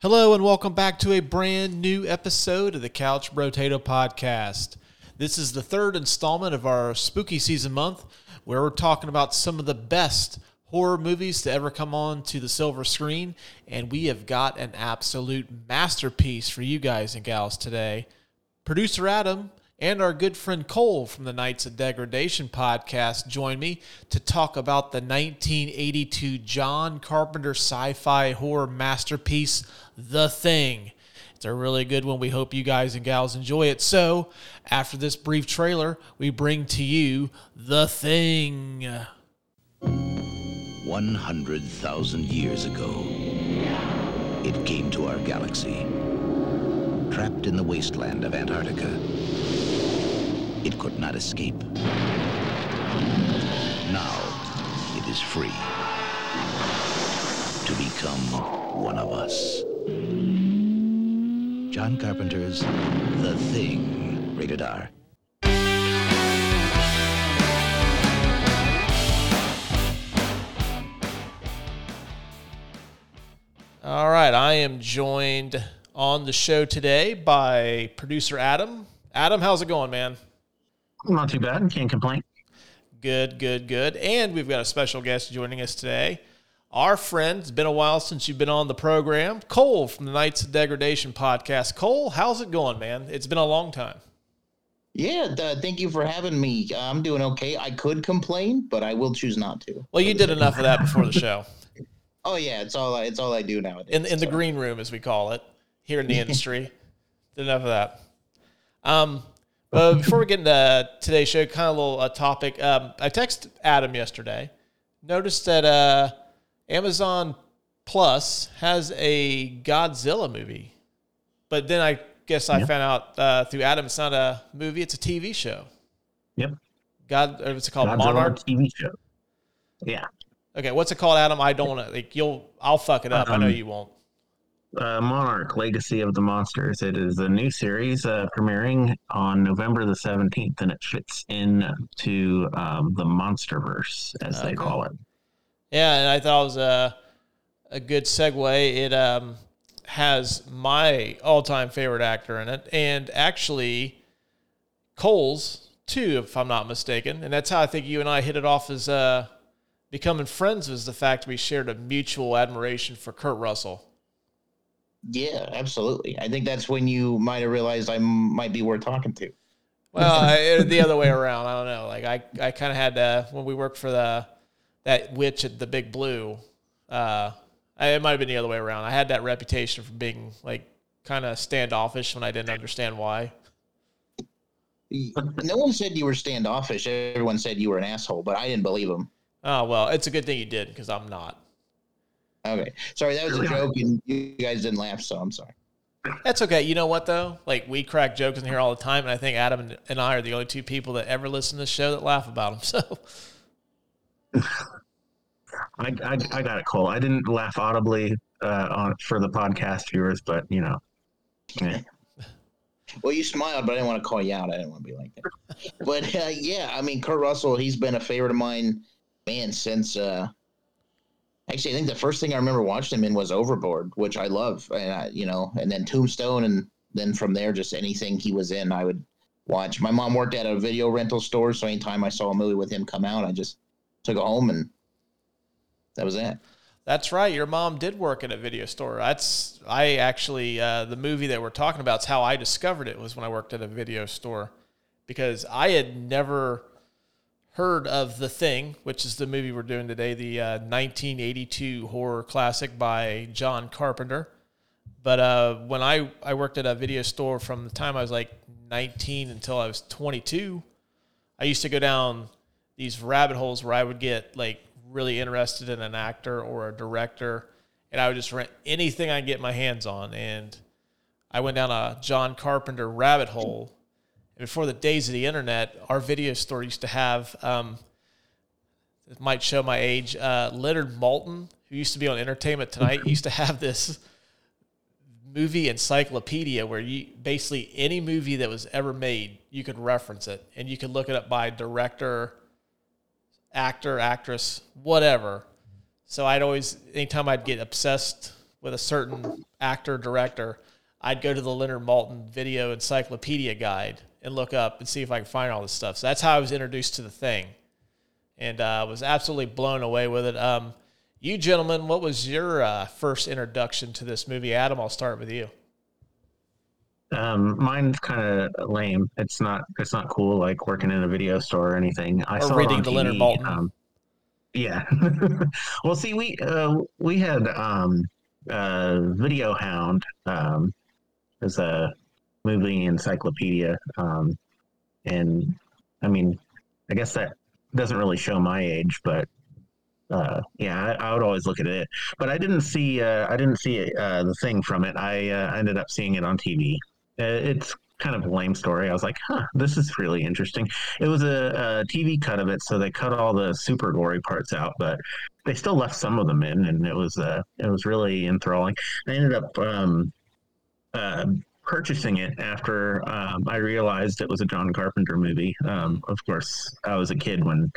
Hello, and welcome back to a brand new episode of the Couch Brotato Podcast. This is the third installment of our spooky season month, where we're talking about some of the best horror movies to ever come on to the silver screen. And we have got an absolute masterpiece for you guys and gals today. Producer Adam and our good friend Kohl from the Knights of Degradation podcast join me to talk about the 1982 John Carpenter sci fi horror masterpiece, The Thing. It's a really good one. We hope you guys and gals enjoy it. So, after this brief trailer, we bring to you The Thing. 100,000 years ago, it came to our galaxy. Trapped in the wasteland of Antarctica, it could not escape. Now, it is free to become one of us. John Carpenter's The Thing, rated R. All right, I am joined on the show today by producer Adam. Adam, how's it going, man? Not too bad. Can't complain. Good, good, good. And we've got a special guest joining us today. Our friend, it's been a while since you've been on the program, Kohl from the Knights of Degradation podcast. Kohl, how's it going, man? It's been a long time. Yeah, thank you for having me. I'm doing okay. I could complain, but I will choose not to. Well, you did enough of that before the show. oh yeah, it's all it's all I do nowadays. In in the green room, as we call it here in the industry, did enough of that. Um, but before we get into today's show, kind of a little uh, topic. Um, I texted Adam yesterday. Noticed that uh, Amazon Plus has a Godzilla movie, but then I guess I Yep. found out uh, through Adam it's not a movie; it's a TV show. Yep. God, or what's it called? Godzilla Monarch. TV show. Yeah. Okay, what's it called, Adam? I don't want to like you'll. I'll fuck it up. I know Um, you won't. Uh, Monarch Legacy of the Monsters. It is a new series uh, premiering on November the 17th, and it fits in to um, the Monsterverse, as Okay. they call it. Yeah, and I thought it was a a good segue. It um, has my all time favorite actor in it, and actually Kohl's too, if I'm not mistaken. And that's how I think you and I hit it off as uh, becoming friends was the fact we shared a mutual admiration for Kurt Russell. Yeah, absolutely. I think that's when you might have realized I m- might be worth talking to. Well, I, the other way around. I don't know. Like I, I kind of had uh, when we worked for the that witch at the Big Blue. Uh, I, it might have been the other way around. I had that reputation for being like kind of standoffish when I didn't understand why. No one said you were standoffish. Everyone said you were an asshole, but I didn't believe them. Oh well, it's a good thing you did because I'm not. Okay, sorry, that was a joke, and you guys didn't laugh, so I'm sorry. That's okay. You know what though? Like we crack jokes in here all the time, and I think Adam and- and I are the only two people that ever listen to the show that laugh about them. So I, I, I got it, Kohl. I didn't laugh audibly uh, on for the podcast viewers, but you know, yeah. Well, you smiled, but I didn't want to call you out. I didn't want to be like that. but uh, yeah, I mean, Kurt Russell, he's been a favorite of mine, man, since. uh Actually, I think the first thing I remember watching him in was Overboard, which I love, and I, you know, and then Tombstone, and then from there, just anything he was in, I would watch. My mom worked at a video rental store, so anytime I saw a movie with him come out, I just took it home, and that was it. That's right. Your mom did work at a video store. That's I actually uh, the movie that we're talking about is how I discovered it was when I worked at a video store because I had never heard of The Thing, which is the movie we're doing today, the uh, 1982 horror classic by John Carpenter. But uh, when I, I worked at a video store from the time I was like 19 until I was 22, I used to go down these rabbit holes where I would get like really interested in an actor or a director, and I would just rent anything I could get my hands on. And I went down a John Carpenter rabbit hole. Before the days of the internet, our video store used to have, um, it might show my age, uh, Leonard Maltin, who used to be on Entertainment Tonight, used to have this movie encyclopedia where you basically any movie that was ever made, you could reference it and you could look it up by director, actor, actress, whatever. So I'd always, anytime I'd get obsessed with a certain actor director, I'd go to the Leonard Maltin Video Encyclopedia Guide and look up and see if I could find all this stuff. So that's how I was introduced to the thing, and uh, was absolutely blown away with it. Um, you gentlemen, what was your uh, first introduction to this movie? Adam, I'll start with you. Um, mine's kind of lame. It's not. It's not cool. Like working in a video store or anything. I Or saw reading the TV, Leonard Maltin. Um, yeah. well, see, we uh, we had um, uh, Video Hound. Um, is a movie encyclopedia. Um, and I mean, I guess that doesn't really show my age, but uh, yeah, I, I would always look at it. But I didn't see. Uh, I didn't see uh, the thing from it. I uh, ended up seeing it on TV. Uh, it's kind of a lame story. I was like, huh, this is really interesting. It was a, a TV cut of it, so they cut all the super gory parts out, but they still left some of them in, and it was uh, it was really enthralling. I ended up um, purchasing it after um, I realized it was a John Carpenter movie. Um, of course, I was a kid when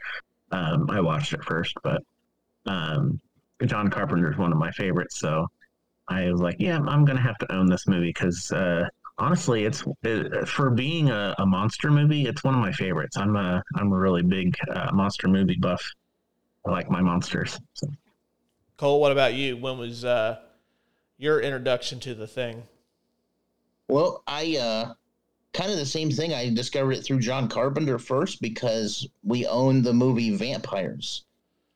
um, I watched it first, but um, John Carpenter is one of my favorites, so I was like, yeah, I'm gonna have to own this movie because uh, honestly, it's it, for being a, a monster movie, it's one of my favorites. I'm a I'm a really big uh, monster movie buff. I like my monsters. So. Kohl, what about you? When was uh, your introduction to the thing? Well, I uh kind of the same thing. I discovered it through John Carpenter first because we owned the movie Vampires.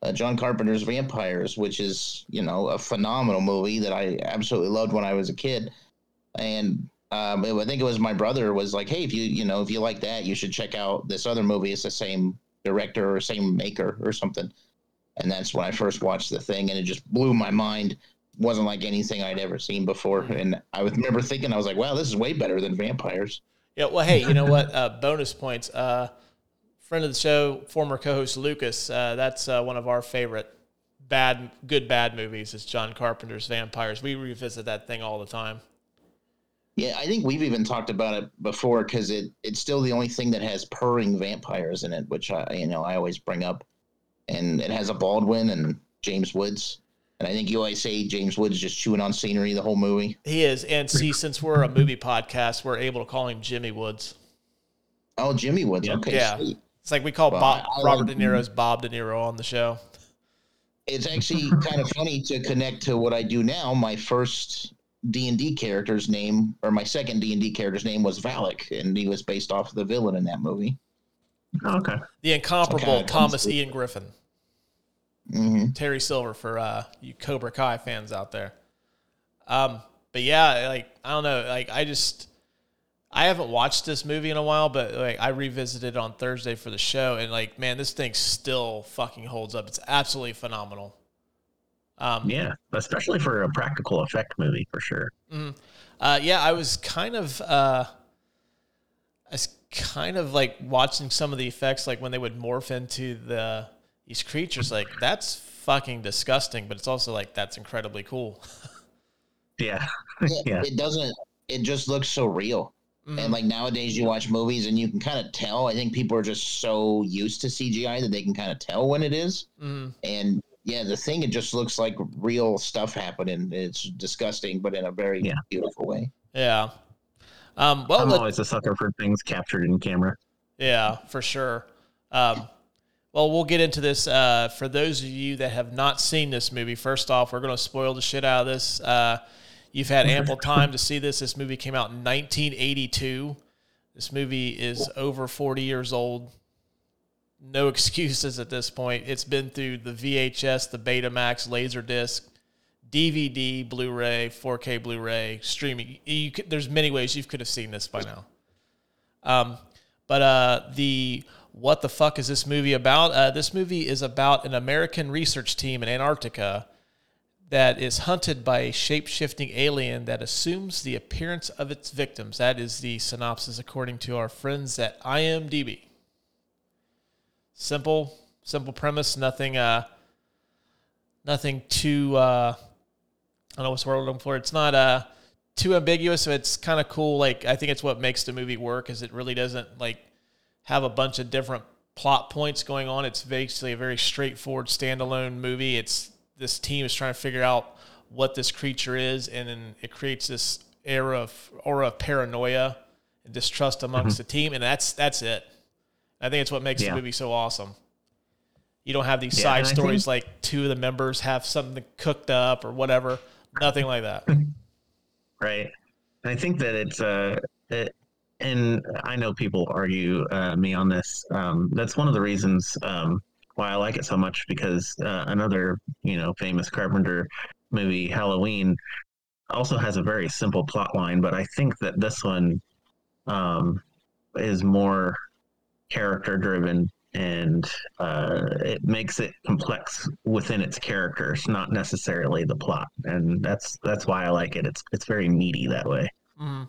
Uh, John Carpenter's Vampires, which is, you know, a phenomenal movie that I absolutely loved when I was a kid. And um, it- I think it was my brother was like, "Hey, if you, you know, if you like that, you should check out this other movie. It's the same director or same maker or something." And that's when I first watched the thing, and it just blew my mind. Wasn't like anything I'd ever seen before, and I remember thinking, I was like, "Wow, this is way better than Vampires." Yeah, well, hey, you know what? Uh, bonus points. Uh, friend of the show, former co-host Lucas. Uh, that's uh, one of our favorite bad, good, bad movies. Is John Carpenter's Vampires. We revisit that thing all the time. Yeah, I think we've even talked about it before because it it's still the only thing that has purring vampires in it, which I you know I always bring up, and it has a Baldwin and James Woods, and I think you always say James Woods just chewing on scenery the whole movie. He is, and see, since we're a movie podcast, we're able to call him Jimmy Woods. Oh, Jimmy Woods. Yeah. Okay, Yeah. sweet. It's like we call Well, Bob, I- I Robert like- De Niro's Bob De Niro on the show. It's actually kind of funny to connect to what I do now. My first D and D character's name, or my second D and D character's name, was Valak, and he was based off of the villain in that movie. Oh, okay. The incomparable kinda Thomas Ian Griffith. Hmm Terry Silver for uh, you Cobra Kai fans out there. Um, but yeah, like I don't know, like I just I haven't watched this movie in a while, but like I revisited it on Thursday for the show, and like man, this thing still fucking holds up. It's absolutely phenomenal. Um, Yeah, especially for a practical effect movie for sure. Mm, Uh, yeah, I was kind of, uh, I was kind of like watching some of the effects, like when they would morph into the these creatures. Like that's fucking disgusting, but it's also like that's incredibly cool. Yeah, Yeah, Yeah. It doesn't. It just looks so real. Mm-hmm. And like nowadays, you watch movies and you can kind of tell. I think people are just so used to CGI that they can kind of tell when it is. Mhm. And yeah, the thing it just looks like real stuff happening. It's disgusting, but in a very Yeah. beautiful way. Yeah. Um, well, I'm let- always a sucker for things captured in camera. Yeah, for sure. Um, well, we'll get into this. Uh, for those of you that have not seen this movie, first off, we're going to spoil the shit out of this. Uh, you've had ample time to see this. This movie came out in 1982. This movie is over 40 years old. No excuses at this point. It's been through the VHS, the Betamax, Laserdisc, DVD, Blu-ray, 4K Blu-ray, streaming. You could, there's many ways you could have seen this by now. Um, but uh, the what the fuck is this movie about? Uh, this movie is about an American research team in Antarctica that is hunted by a shape shifting alien that assumes the appearance of its victims. That is the synopsis according to our friends at IMDb. Simple, simple premise. Nothing, uh, nothing too. Uh, I don't know what's the word I'm looking for. It's not uh, too ambiguous. So it's kind of cool. Like I think it's what makes the movie work. Is it really doesn't like have a bunch of different plot points going on. It's basically a very straightforward standalone movie. It's this team is trying to figure out what this creature is, and then it creates this era of aura of paranoia and distrust amongst the team, and that's that's it. I think it's what makes Yeah. the movie so awesome. You don't have these Yeah, side stories think- like two of the members have something cooked up or whatever. Nothing like that. right and i think that it's uh it, and i know people argue uh, me on this um that's one of the reasons um why i like it so much because uh, another you know famous carpenter movie halloween also has a very simple plot line but i think that this one um is more character driven and uh, it makes it complex within its characters, not necessarily the plot. And that's that's why I like it. It's it's very meaty that way. Mhm.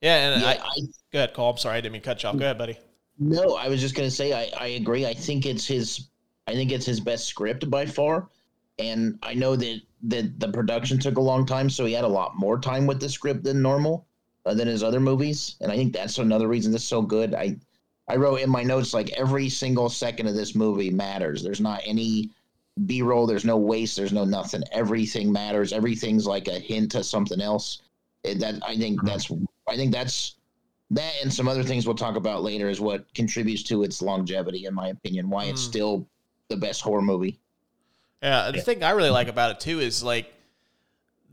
Yeah, and Yeah, I, I, go ahead, Kohl. I'm sorry, I didn't mean to cut you off. Go ahead, buddy. no, I was just gonna say I, I agree. I think it's his I think it's his best script by far. And I know that that the production took a long time, so he had a lot more time with the script than normal, uh, than his other movies. And I think that's another reason this is so good. I I wrote in my notes like every single second of this movie matters. There's not any B roll. There's no waste. There's no nothing. Everything matters. Everything's like a hint to something else. It, that I think Mhm. that's I think that's that and some other things we'll talk about later is what contributes to its longevity, in my opinion. Why it's Mm. still the best horror movie. Yeah, the Yeah. thing I really like about it too is like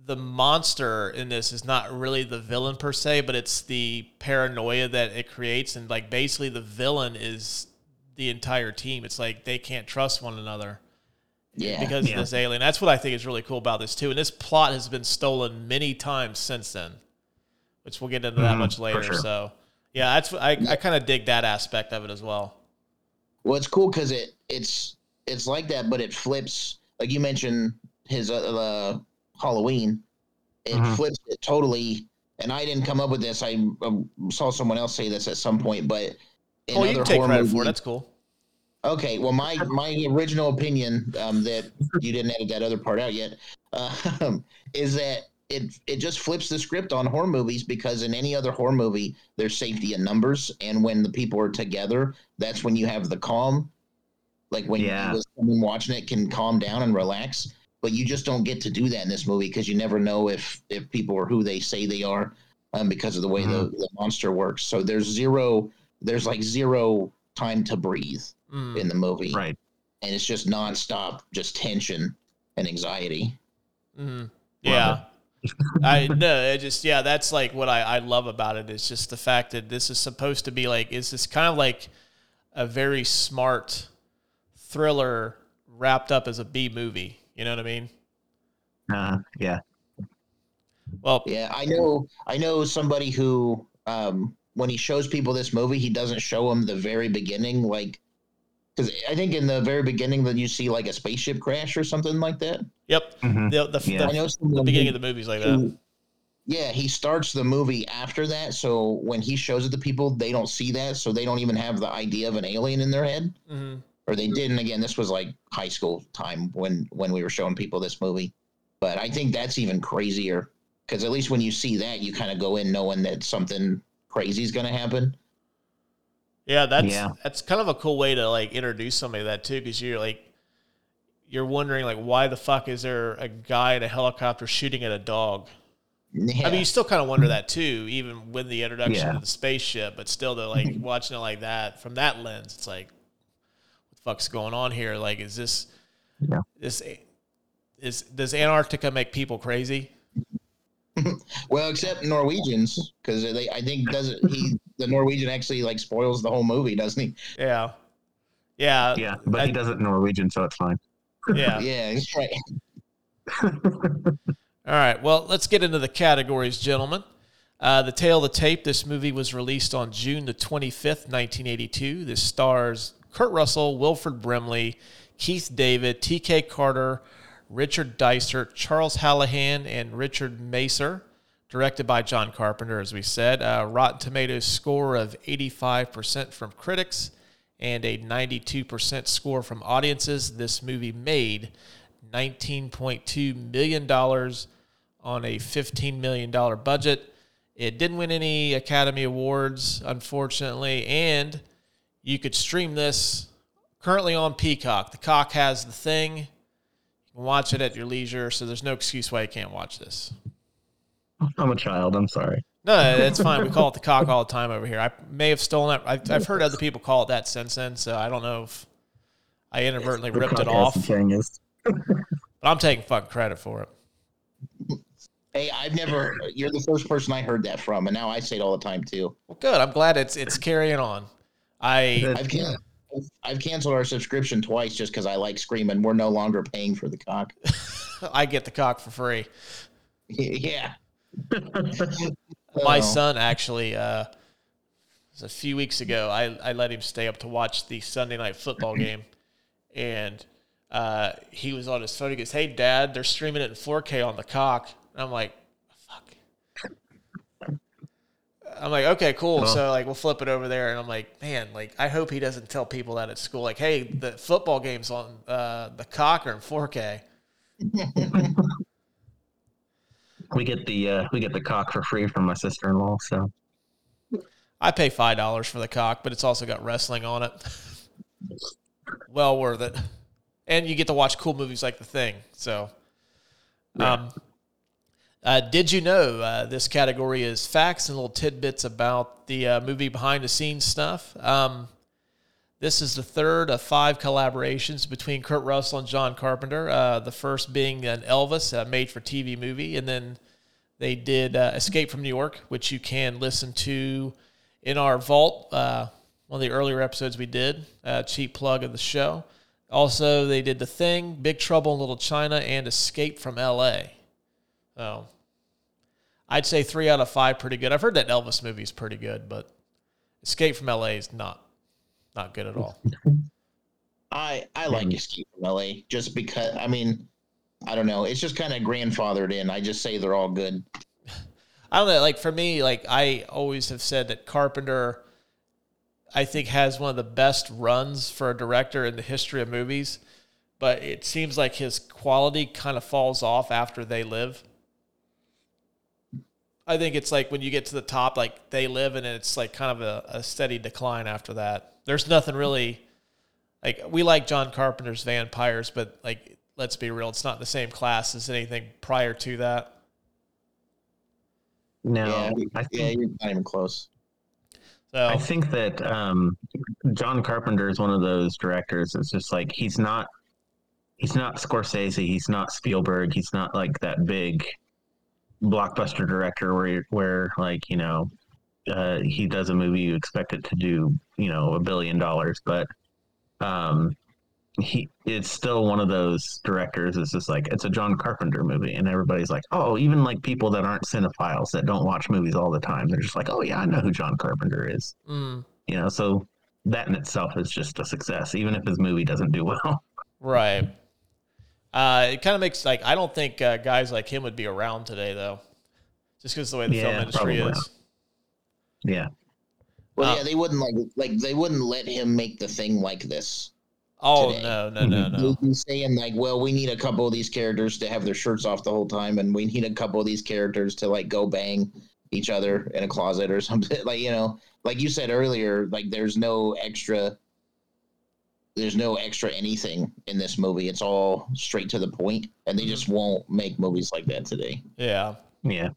the monster in this is not really the villain per se, but it's the paranoia that it creates, and like basically the villain is the entire team. It's like they can't trust one another Yeah, because Yeah. of this alien. That's what I think is really cool about this too. And this plot has been stolen many times since then, which we'll get into that Mhm, much later. sure. So yeah, that's I, I kind of dig that aspect of it as well. Well, it's cool because it it's it's like that, but it flips. Like you mentioned, his uh, uh, Halloween, it Mhm. flips it totally. And I didn't come up with this. I um, saw someone else say this at some point, but in Oh, you other take credit for it. That's cool. Okay, well, my my original opinion um, that you didn't edit that other part out yet um, is that it it just flips the script on horror movies because in any other horror movie there's safety in numbers, and when the people are together, that's when you have the calm. Like when Yeah. you, someone watching it can calm down and relax, but you just don't get to do that in this movie because you never know if if people are who they say they are um, because of the way the, the monster works. So there's zero, there's like zero time to breathe Mm. in the movie Right. and it's just nonstop, just tension and anxiety. Mm, yeah. I no, it just yeah, that's like what I, I love about it is just the fact that this is supposed to be like is this kind of like a very smart thriller wrapped up as a B movie. You know what I mean? Uh, yeah. Well, Yeah, I know. I know somebody who, um, when he shows people this movie, he doesn't show them the very beginning, like because I think in the very beginning that you see like a spaceship crash or something like that. yep. Mhm. The the, Yeah. The, the beginning of the movie's like that. Yeah, he starts the movie after that, so when he shows it to people, they don't see that, so they don't even have the idea of an alien in their head. hmm or they didn't again this was like high school time when when we were showing people this movie but i think that's even crazier because at least when you see that you kind of go in knowing that something crazy is going to happen Yeah, that's Yeah. that's kind of a cool way to like introduce somebody to that too, because you're like you're wondering like why the fuck is there a guy in a helicopter shooting at a dog? yeah. I mean, you still kind of wonder that too, even with the introduction Yeah. to the spaceship. But still, they're like watching it like that from that lens. It's like, what the fuck's going on here? Like, is this Yeah. this is does Antarctica make people crazy? well except norwegians because they i think doesn't he the norwegian actually like spoils the whole movie doesn't he Yeah, yeah, Yeah. But I- he does it in Norwegian, so it's fine. yeah. yeah he's right All right. Well, let's get into the categories, gentlemen. Uh, the Tale of the Tape. This movie was released on June the 25th, 1982. This stars Kurt Russell, Wilford Brimley, Keith David, T.K. Carter, Richard Dysart, Charles Hallahan, and Richard Masur. Directed by John Carpenter, as we said. Uh, Rotten Tomatoes score of 85% from critics and a 92% score from audiences. This movie made $19.2 million on a $15 million budget. It didn't win any Academy Awards, unfortunately, and you could stream this currently on Peacock. The Cock has the thing. You can Watch it at your leisure. So there's no excuse why you can't watch this. I'm a child. I'm sorry. No, it's fine. We call it the cock all the time over here. I may have stolen it. I've, I've heard other people call it that since then. So I don't know if I inadvertently The ripped it off, has but I'm taking fucking credit for it. Hey, I've never. You're the first person I heard that from, and now I say it all the time too. Well, good. I'm glad it's it's carrying on. I I've can- I've canceled our subscription twice just because I like screaming. We're no longer paying for the cock. I get the cock for free. yeah. My son actually, uh, was a few weeks ago, I, I let him stay up to watch the Sunday night football game. And uh, he was on his phone. He goes, Hey, dad, they're streaming it in 4K on the cock. And I'm like, Fuck. I'm like, okay, cool. Well- so like, we'll flip it over there, and I'm like, man, like, I hope he doesn't tell people that at school, like, hey, the football game's on uh, the cock or in 4K. We get the uh, we get the cock for free from my sister in law. So I pay five dollars for the cock, but it's also got wrestling on it. well worth it, and you get to watch cool movies like The Thing. So, um, uh, did you know uh, this category is facts and little tidbits about the uh, movie behind the scenes stuff? Um, this is the third of five collaborations between Kurt Russell and John Carpenter. Uh, the first being an Elvis uh, made for TV movie, and then they did uh, Escape from New York, which you can listen to in our vault. Uh, one of the earlier episodes we did, uh, cheap plug of the show. Also, they did The Thing, Big Trouble in Little China, and Escape from L.A. So, I'd say three out of five pretty good. I've heard that Elvis movie is pretty good, but Escape from L.A. is not not good at all. I I like Escape from LA just because I mean I don't know it's just kind of grandfathered in. I just say they're all good. I don't know. Like for me, like I always have said that Carpenter, I think has one of the best runs for a director in the history of movies, but it seems like his quality kind of falls off after They Live. I think it's like when you get to the top, like They Live, and it's like kind of a, a steady decline after that. There's nothing really like we like John Carpenter's vampires, but like let's be real, it's not the same class as anything prior to that. no, yeah, I yeah, think you're not even close. So I think that um, John Carpenter is one of those directors. It's just like he's not he's not Scorsese, he's not Spielberg, he's not like that big blockbuster director where where like you know uh, he does a movie you expect it to do you know a billion dollars, but um, he it's still one of those directors. It's just like it's a John Carpenter movie, and everybody's like, oh, even like people that aren't cinephiles that don't watch movies all the time, they're just like, oh yeah, I know who John Carpenter is mm, you know so that in itself is just a success even if his movie doesn't do well Right. Uh, it kind of makes like I don't think uh, guys like him would be around today though, just because the way the film industry is. Yeah Well, Uh, yeah, they wouldn't like like they wouldn't let him make the thing like this. Oh today. no no no no! They'd saying like, well, we need a couple of these characters to have their shirts off the whole time, and we need a couple of these characters to like go bang each other in a closet or something. Like you know, like you said earlier, like there's no extra. There's no extra anything in this movie. It's all straight to the point, and they just won't make movies like that today. Yeah. yeah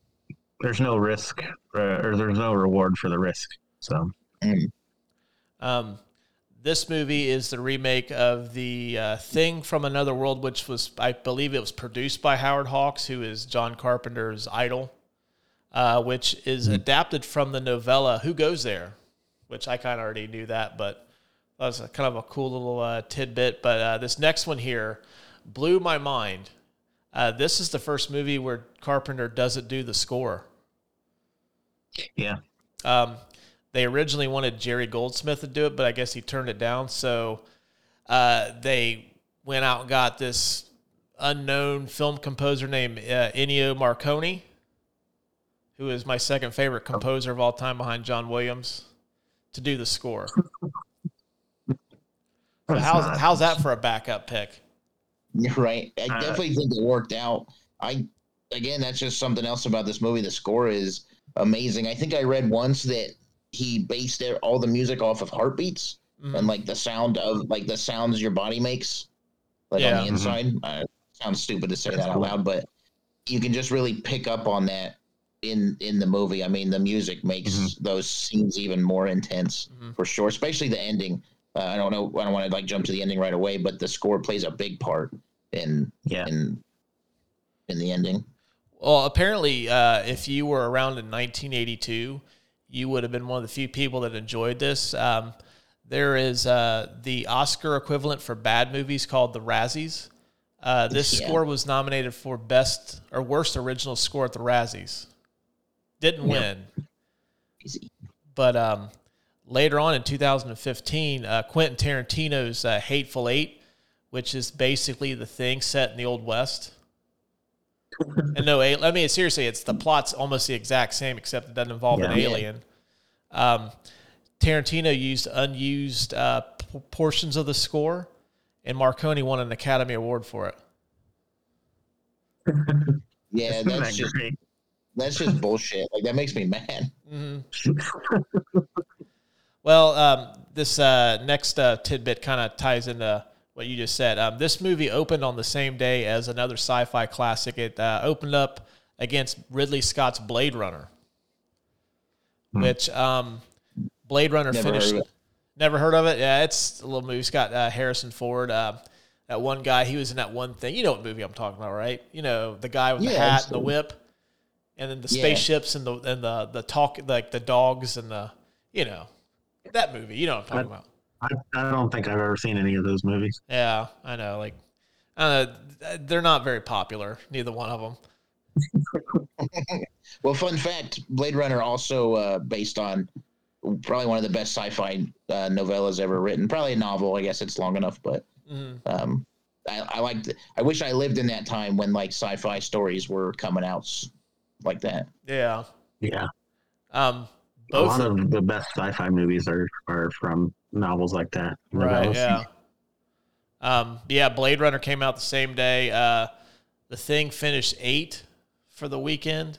there's no risk uh, or there's no reward for the risk so Um, this movie is the remake of the uh, Thing from Another World, which was I believe it was produced by Howard Hawks, who is John Carpenter's idol, uh, which is adapted from the novella Who Goes There, which I kind of already knew that, but that was a, kind of a cool little uh, tidbit. But uh, this next one here blew my mind. Uh, this is the first movie where Carpenter doesn't do the score. yeah Um, they originally wanted Jerry Goldsmith to do it, but I guess he turned it down. So uh, they went out and got this unknown film composer named uh, Ennio Morricone, who is my second favorite composer of all time behind John Williams, to do the score. So how's, how's that for a backup pick? You're right. I Uh, definitely think it worked out. I again, that's just something else about this movie. The score is amazing. I think I read once that he based it, all the music off of heartbeats Mhm. and like the sound of like the sounds your body makes, like Yeah. on the inside. Uh, sounds stupid to say That's that out cool. loud, but you can just really pick up on that in in the movie. I mean, the music makes Mm-hmm. those scenes even more intense Mhm. for sure, especially the ending. Uh, I don't know. I don't want to like jump to the ending right away, but the score plays a big part in Yeah. in in the ending. Well, apparently, uh, if you were around in 1982, you would have been one of the few people that enjoyed this. Um, there is uh, the Oscar equivalent for bad movies called the Razzies. Uh, this Yeah. score was nominated for best or worst original score at the Razzies. Didn't win, Easy. but um, later on in 2015, uh, Quentin Tarantino's uh, Hateful Eight, which is basically the thing set in the Old West. and no, a- I mean seriously, it's the plot's almost the exact same, except it doesn't involve an Yeah. alien. Um, Tarantino used unused uh, p- portions of the score, and Morricone won an Academy Award for it. Yeah, Isn't that's just that's just bullshit. Like that makes me mad. Mm-hmm. Well, um, this uh, next uh, tidbit kind of ties into what you just said. Um, this movie opened on the same day as another sci-fi classic. It uh, opened up against Ridley Scott's Blade Runner, Hmm. which um, Blade Runner Never finished. heard. Never heard of it? Yeah, it's a little movie. It's got uh, Harrison Ford. Uh, that one guy, he was in that one thing. You know what movie I'm talking about, right? You know the guy with the Yeah, hat and the whip, and then the Yeah. spaceships and the and the the talk like the dogs and the you know that movie. You know what I'm talking I- about? I, I don't think I've ever seen any of those movies. Yeah, I know. Like, uh, they're not very popular. Neither one of them. Well, fun fact: Blade Runner also uh, based on probably one of the best sci-fi uh, novellas ever written. Probably a novel. I guess it's long enough, but Mhm. um, I, I like. I wish I lived in that time when like sci-fi stories were coming out like that. Yeah. Yeah, Um. a Both. lot of the best sci-fi movies are are from novels like that. Right. Yeah. Um. Yeah. Blade Runner came out the same day. Uh, the Thing finished eight for the weekend,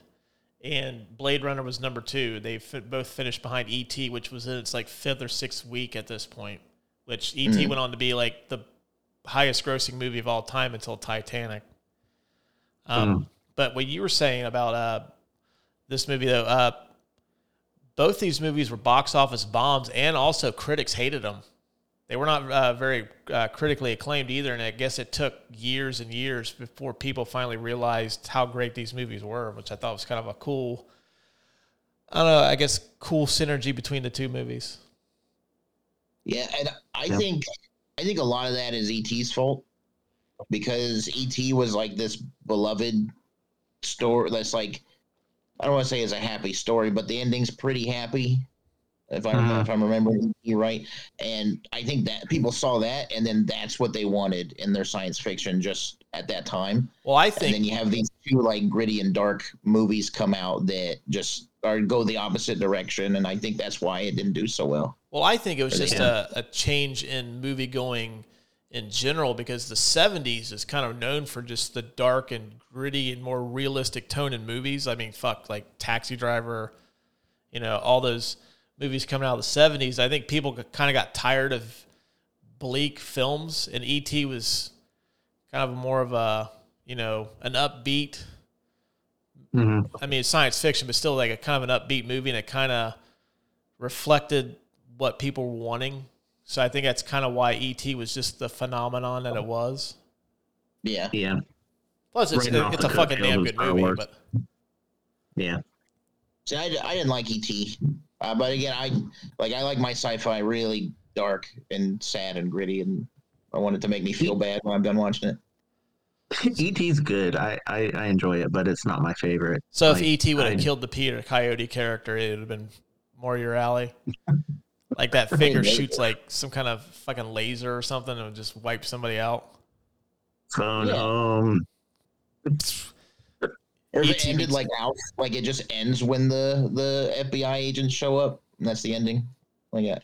and Blade Runner was number two. They fi- both finished behind ET, which was in its like fifth or sixth week at this point. Which ET Mhm. went on to be like the highest grossing movie of all time until Titanic. Um, But what you were saying about uh, this movie, though, uh, both these movies were box office bombs, and also critics hated them. They were not uh, very uh, critically acclaimed either, and I guess it took years and years before people finally realized how great these movies were, which I thought was kind of a cool. I don't know. I guess cool synergy between the two movies. Yeah, and I Yeah. think I think a lot of that is ET's fault because ET was like this beloved story. That's like I don't want to say it's a happy story, but the ending's pretty happy. If I Mhm. if I'm remembering you right, and I think that people saw that, and then that's what they wanted in their science fiction just at that time. Well, I think, And then you have these two like gritty and dark movies come out that just or go the opposite direction, and I think that's why it didn't do so well. Well, I think it was just a, a change in movie going in general because the 70s is kind of known for just the dark and gritty and more realistic tone in movies. I mean, fuck, like Taxi Driver, you know, all those movies coming out of the 70s. I think people kind of got tired of bleak films, and E.T. was kind of more of a, you know, an upbeat Mhm. I mean, it's science fiction, but still like a kind of an upbeat movie, and it kind of reflected what people were wanting. So I think that's kind of why ET was just the phenomenon that it was. Yeah, Yeah, Plus, it's, Right it's a fucking damn good movie. Wars. But yeah. See, I, I didn't like ET, uh, but again, I like I like my sci-fi really dark and sad and gritty, and I want it to make me feel bad when I'm done watching it. E.T.'s good. I, I I enjoy it, but it's not my favorite. so Like, if ET would have killed the Peter Coyote character, it would have been more your alley. like that finger shoots like some kind of fucking laser or something and just wipe somebody out. Phone Yeah. home. Or it ended like Alf, like it just ends when the the FBI agents show up, and that's the ending. Like that.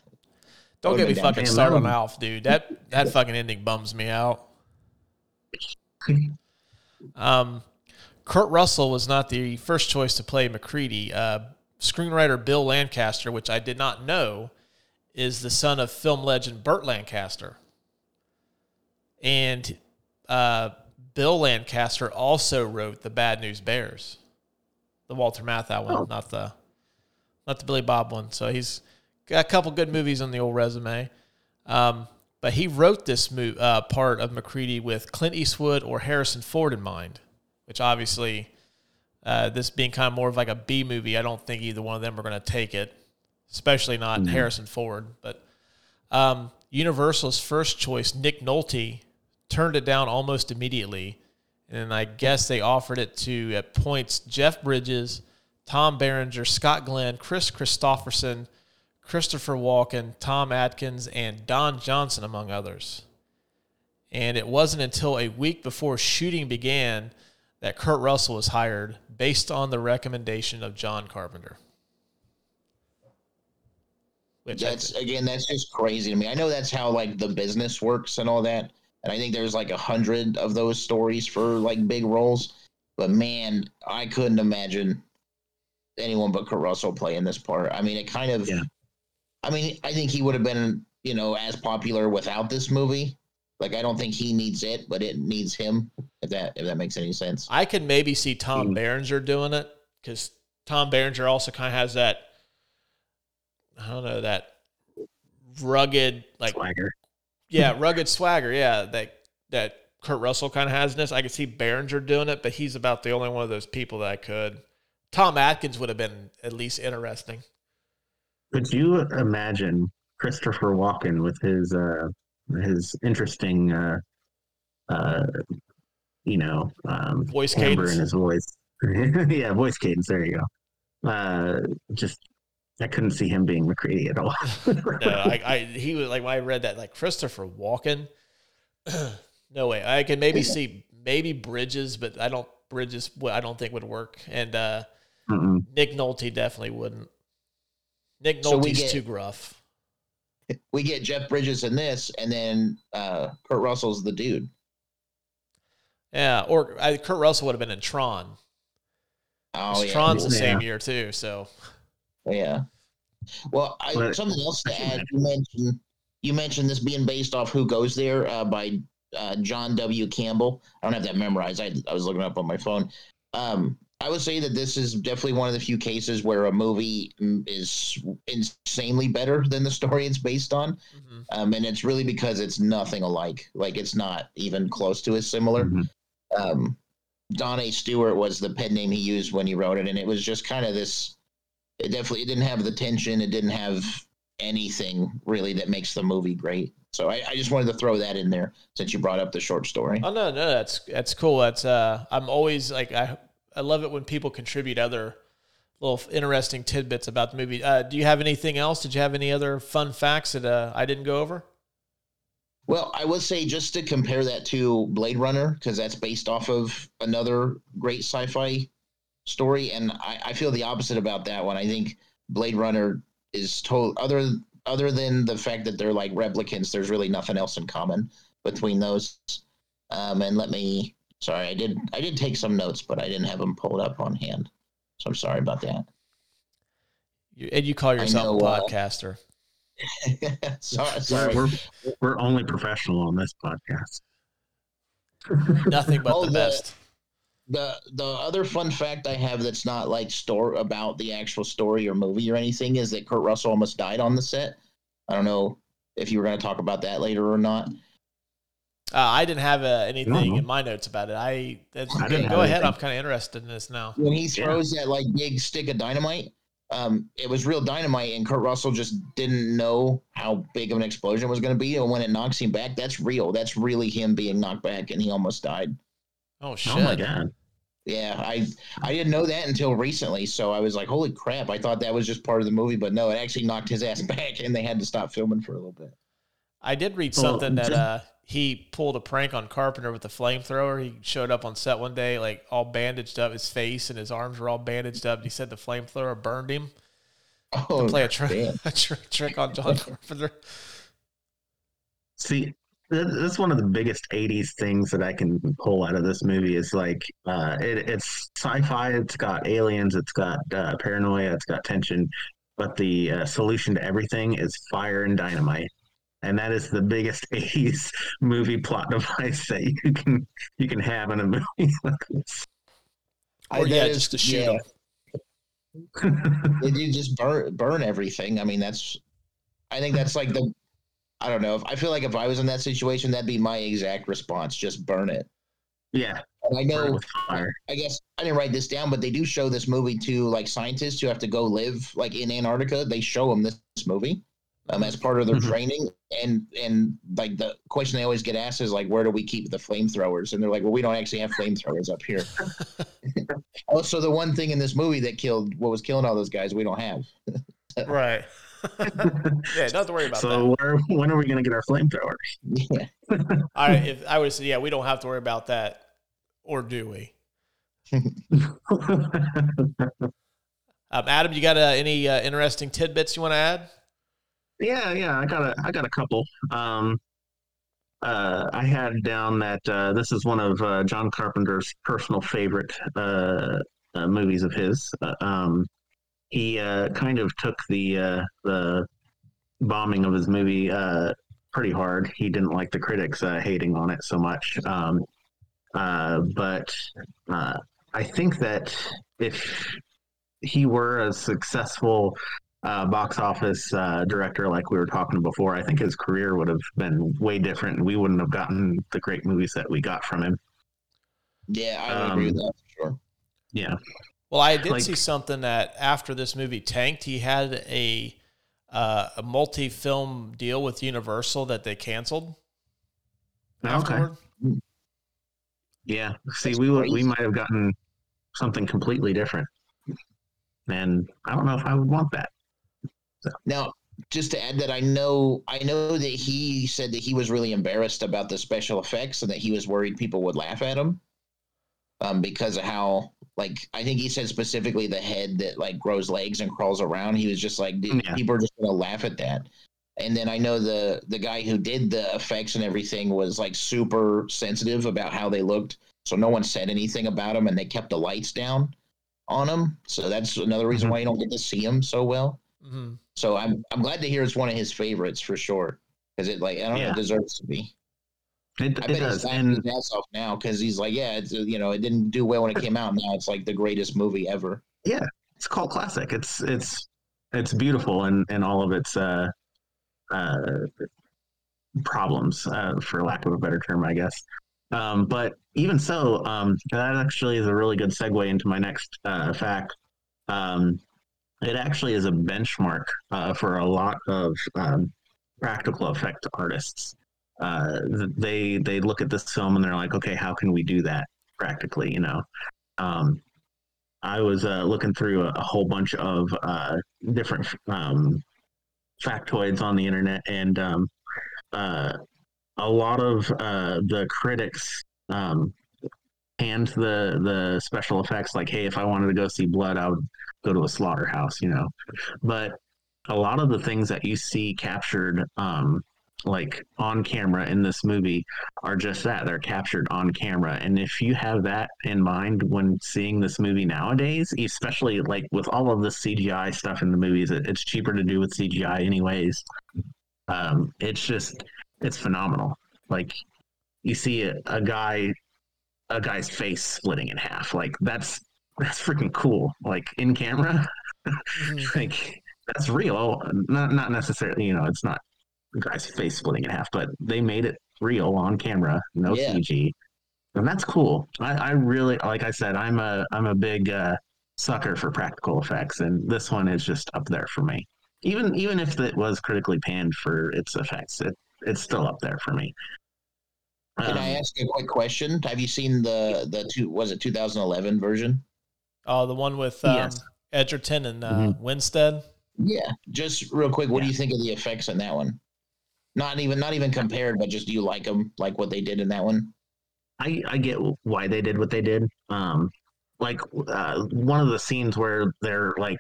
Don't get me fucking started on would- Alf, dude. That that fucking ending bums me out. Um, Kurt Russell was not the first choice to play MacReady. Uh, screenwriter Bill Lancaster, which I did not know, is the son of film legend Burt Lancaster. And uh, Bill Lancaster also wrote the Bad News Bears, the Walter Matthau one, Oh. not the not the Billy Bob one. So he's got a couple good movies on the old resume. Um, but he wrote this mo- uh, part of MacReady with Clint Eastwood or Harrison Ford in mind, which obviously, uh, this being kind of more of like a B movie, I don't think either one of them are going to take it, especially not Harrison Ford. But um, Universal's first choice, Nick Nolte, turned it down almost immediately. And I guess they offered it to, at points, Jeff Bridges, Tom Berenger, Scott Glenn, Kris Kristofferson, Christopher Walken, Tom Atkins, and Don Johnson, among others. And it wasn't until a week before shooting began that Kurt Russell was hired based on the recommendation of John Carpenter. Which That's thi- again, that's just crazy to me. I know that's how like the business works and all that, and I think there's like a hundred of those stories for like big roles. But man, I couldn't imagine anyone but Kurt Russell playing this part. I mean, it kind of. Yeah. I mean, I think he would have been, you know, as popular without this movie. Like, I don't think he needs it, but it needs him. If that if that makes any sense. I could maybe see Tom Mm. Berenger doing it because Tom Berenger also kind of has that, I don't know, that rugged, like, Swagger. yeah, rugged swagger. Yeah, that that Kurt Russell kind of has in this. I could see Berenger doing it, but he's about the only one of those people that I could. Tom Atkins would have been at least interesting. Could you imagine Christopher Walken with his uh his interesting uh uh you know um Voice timbre cadence. in his voice? yeah, voice cadence. There you go. Uh, just I couldn't see him being MacReady at all. No, I, I he was like when I read that like Christopher Walken. no way. I can maybe see maybe Bridges, but I don't Bridges. I don't think would work. And uh, Mm-mm. Nick Nolte definitely wouldn't. Nick So we Nolte's get- too gruff. We get Jeff Bridges in this, and then uh, Kurt Russell's the dude. Yeah, or I, Kurt Russell would have been in Tron. Oh 'Cause yeah, Tron's the Yeah. same year too. So yeah. Well, I, But- something else to add. You mentioned you mentioned this being based off Who Goes There uh, by uh, John W. Campbell. I don't have that memorized. I, I was looking up on my phone. Um, I would say that this is definitely one of the few cases where a movie mm, is insanely better than the story it's based on. mhm. Um, and it's really because it's nothing alike. Like it's not even close to as similar. Mhm. Um, Don A. Stuart was the pen name he used when he wrote it, and it was just kind of this. It definitely it didn't have the tension. It didn't have anything really that makes the movie great. So I, I just wanted to throw that in there since you brought up the short story. oh no, no, that's that's cool. That's uh, I'm always like I I love it when people contribute other little interesting tidbits about the movie. Uh, do you have anything else? Did you have any other fun facts that uh, I didn't go over? Well, I would say just to compare that to Blade Runner, because that's based off of another great sci fi story. And I, I feel the opposite about that one. I think Blade Runner is told other other than the fact that they're like replicants, there's really nothing else in common between those. Um, and let me sorry, I did I did take some notes, but I didn't have them pulled up on hand. So I'm sorry about that. You, and you call yourself know, a uh, podcaster. sorry, sorry. We're, we're we're only professional on this podcast. Nothing but Oh, the the- best. The the other fun fact I have that's not like store about the actual story or movie or anything is that Kurt Russell almost died on the set. I don't know if you were going to talk about that later or not. Uh, I didn't have uh, anything in my notes about it. I, that's, I go, didn't go have ahead. I'm kind of interested in this now. When he Yeah. throws that like big stick of dynamite, um, it was real dynamite, and Kurt Russell just didn't know how big of an explosion was going to be. And when it knocks him back, that's real. That's really him being knocked back, and he almost died. Oh shit! Oh my god! Yeah, I I didn't know that until recently, so I was like, "Holy crap!" I thought that was just part of the movie, but no, it actually knocked his ass back, and they had to stop filming for a little bit. I did read Well, something that uh, he pulled a prank on Carpenter with a flamethrower. He showed up on set one day, like all bandaged up, his face and his arms were all bandaged up. He said the flamethrower burned him. Oh, to Play a, tri- damn. a tri- trick on John Carpenter. See, th- that's one of the biggest '80s things that I can pull out of this movie. Is like uh, it, it's sci-fi. It's got aliens. It's got uh, paranoia. It's got tension. But the uh, solution to everything is fire and dynamite. and that is the biggest 80s movie plot device that you can you can have in a movie like this. Or I- yeah, that is- just to shoot yeah. them. You just burn burn everything? I mean, that's. I think that's like the. I don't know. If I feel like if I was in that situation, that'd be my exact response. Just burn it. yeah, And I know. I guess I didn't write this down, but they do show this movie to like scientists who have to go live like in Antarctica. They show them this, this movie um, as part of their Mhm. training, and and like the question they always get asked is like, where do we keep the flamethrowers? And they're like, well, we don't actually have flamethrowers up here. also, the one thing in this movie that killed what was killing all those guys, we don't have. Right. Yeah, don't have to worry about that. so when are we going to get our flamethrower? Yeah. I if I would say yeah, we don't have to worry about that, or do we? Um, Adam, you got uh, any uh, interesting tidbits you want to add? Yeah, yeah, I got a, I got a couple. Um, uh, I had down that uh, this is one of uh, John Carpenter's personal favorite uh, uh, movies of his. Uh, um, he uh, kind of took the uh, the bombing of his movie uh, pretty hard. He didn't like the critics uh, hating on it so much. Um, uh, but uh, I think that if he were a successful uh, box office uh, director like we were talking before, I think his career would have been way different, and we wouldn't have gotten the great movies that we got from him. Yeah, I would agree with Um, that for sure. Yeah, Well, I did Like- see something that after this movie tanked, he had a uh, a multi film deal with Universal that they canceled. Okay. Afterward. yeah. See, That's we would we might have gotten something completely different, and I don't know if I would want that. Now, just to add that, I know I know that he said that he was really embarrassed about the special effects and that he was worried people would laugh at him, um, because of how like I think he said specifically the head that like grows legs and crawls around. He was just like "Dude, Yeah. people are just gonna laugh at that. And then I know the the guy who did the effects and everything was like super sensitive about how they looked, so no one said anything about him, and they kept the lights down on him. So that's another reason Mhm. why you don't get to see him so well. Mm-hmm. So I'm I'm glad to hear it's one of his favorites for sure because it like I don't know it deserves to be. It, I it does, and off now because he's like, yeah, it's you know it didn't do well when it came out. Now it's like the greatest movie ever. Yeah, it's called classic. It's it's it's beautiful and and all of its uh, uh, problems, uh, for lack of a better term, I guess. Um, but even so, um, that actually is a really good segue into my next uh, fact. Um, it actually is a benchmark uh, for a lot of um, practical effect artists. Uh, they they look at this film and they're like, okay, how can we do that practically? You know, um, I was uh, looking through a, a whole bunch of uh, different um, factoids on the internet, and um, uh, a lot of uh, the critics um, panned the the special effects. Like, hey, if I wanted to go see blood, I would go to a slaughterhouse, you know. But a lot of the things that you see captured, um, like on camera in this movie, are just that they're captured on camera. And if you have that in mind when seeing this movie nowadays especially like with all of the cgi stuff in the movies it, it's cheaper to do with cgi anyways. Um, it's just it's phenomenal. Like you see a, a guy a guy's face splitting in half. Like that's that's freaking cool. Like in camera Mhm. like that's real. Not not necessarily you know it's not guy's face splitting in half but they made it real on camera no Yeah. cg and that's cool I, I really like i said i'm a i'm a big uh, sucker for practical effects and this one is just up there for me even even if it was critically panned for its effects it, it's still up there for me Can Um, I ask a quick question? Have you seen the the two was it 2011 version? Oh, the one with um, Yes. Edgerton and uh, Mhm. Winstead. Yeah, just real quick, what do you think of the effects in that one? Not even not even compared, but just do you like them like what they did in that one? I, I get why they did what they did. Um, like uh, one of the scenes where they're like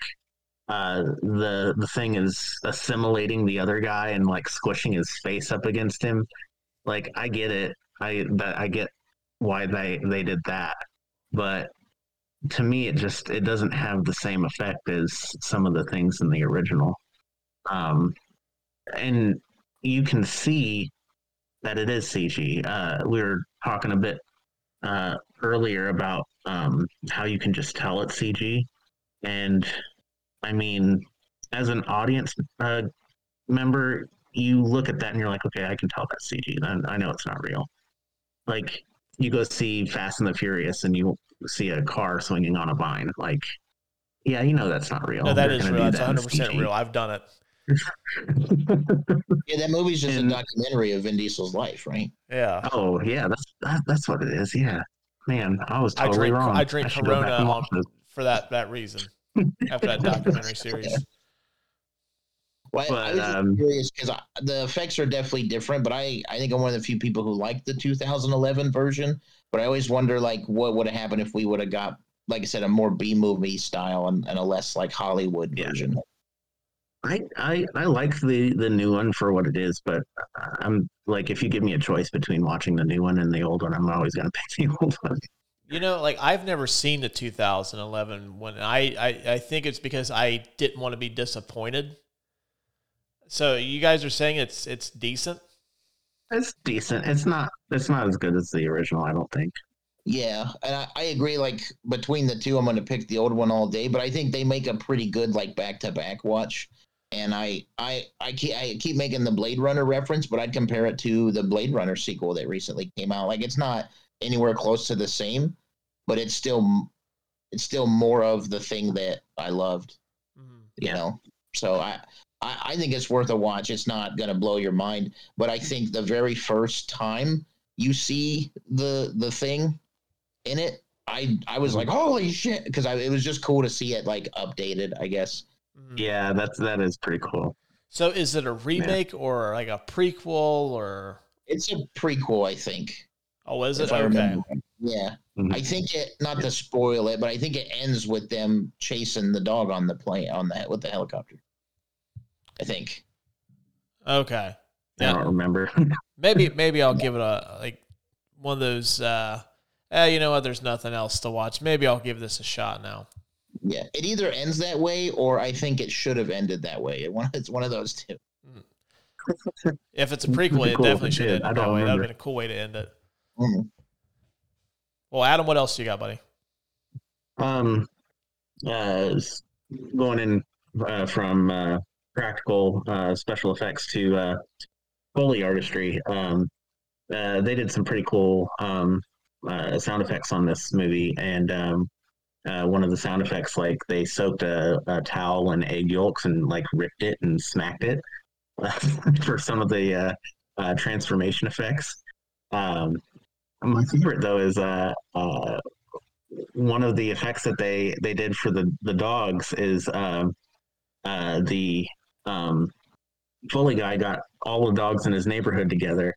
uh, the the thing is assimilating the other guy and like squishing his face up against him. Like I get it. I that I get why they they did that, but to me it just it doesn't have the same effect as some of the things in the original. Um, and you can see that it is CG. Uh, we were talking a bit uh, earlier about um, how you can just tell it's CG, and I mean, as an audience uh, member, you look at that and you're like, okay, I can tell that's CG. I, I know it's not real. Like you go see Fast and the Furious and you see a car swinging on a vine, like. Yeah, you know that's not real. No, that They're is real. That's 100 percent real. I've done it. Yeah, that movie's just And- a documentary of Vin Diesel's life, right? Yeah. Oh yeah, that's that, that's what it is. Yeah, man, I was I totally drink wrong. I drink should go back Corona and on, for that that reason. After that documentary series. Well, I- I But, was just um, curious because the effects are definitely different, but I, I think I'm one of the few people who like the 2011 version. But I always wonder, like, what would have happened if we would have got, like I said, a more B movie style and, and a less like Hollywood Yeah. version. I, I I like the the new one for what it is, but I'm like, if you give me a choice between watching the new one and the old one, I'm always gonna pick the old one. You know, like I've never seen the 2011 one. I, I I think it's because I didn't want to be disappointed. So you guys are saying it's it's decent. It's decent. It's not. It's not as good as the original. I don't think. Yeah, and I, I agree. Like between the two, I'm going to pick the old one all day. But I think they make a pretty good like back to back watch. And I I I keep I keep making the Blade Runner reference, but I'd compare it to the Blade Runner sequel that recently came out. Like it's not anywhere close to the same, but it's still it's still more of the thing that I loved. Mhm. You Yeah. know, so I. I I think it's worth a watch. It's not going to blow your mind, but I think the very first time you see the the thing in it, I I was like, holy shit, because it was just cool to see it like updated. I guess. Mhm. Yeah, that's that is pretty cool. So is it a remake or like a prequel or It's a prequel, I think. oh is it if I okay? remember. Yeah, Mhm. I think it. Not to spoil it, but I think it ends with them chasing the dog on the plane on the with the helicopter. I think. Okay. I don't remember. Maybe maybe I'll give it a like one of those uh eh, you know what, there's nothing else to watch. Maybe I'll give this a shot now. Yeah, it either ends that way, or I think it should have ended that way. It one, it's one of those two. If it's a prequel, it cool definitely it should did. end I that way. That would have been a cool way to end it. Mhm. Well, Adam, what else you got, buddy? um, uh, going in uh, from uh, practical uh, special effects to uh, Foley artistry. Um, uh, they did some pretty cool um, uh, sound effects on this movie, and um, uh, one of the sound effects, like they soaked a, a towel in egg yolks and like ripped it and smacked it for some of the uh, uh, transformation effects. Um, my favorite though is uh, uh, one of the effects that they they did for the the dogs is um, uh, the um, Foley guy got all the dogs in his neighborhood together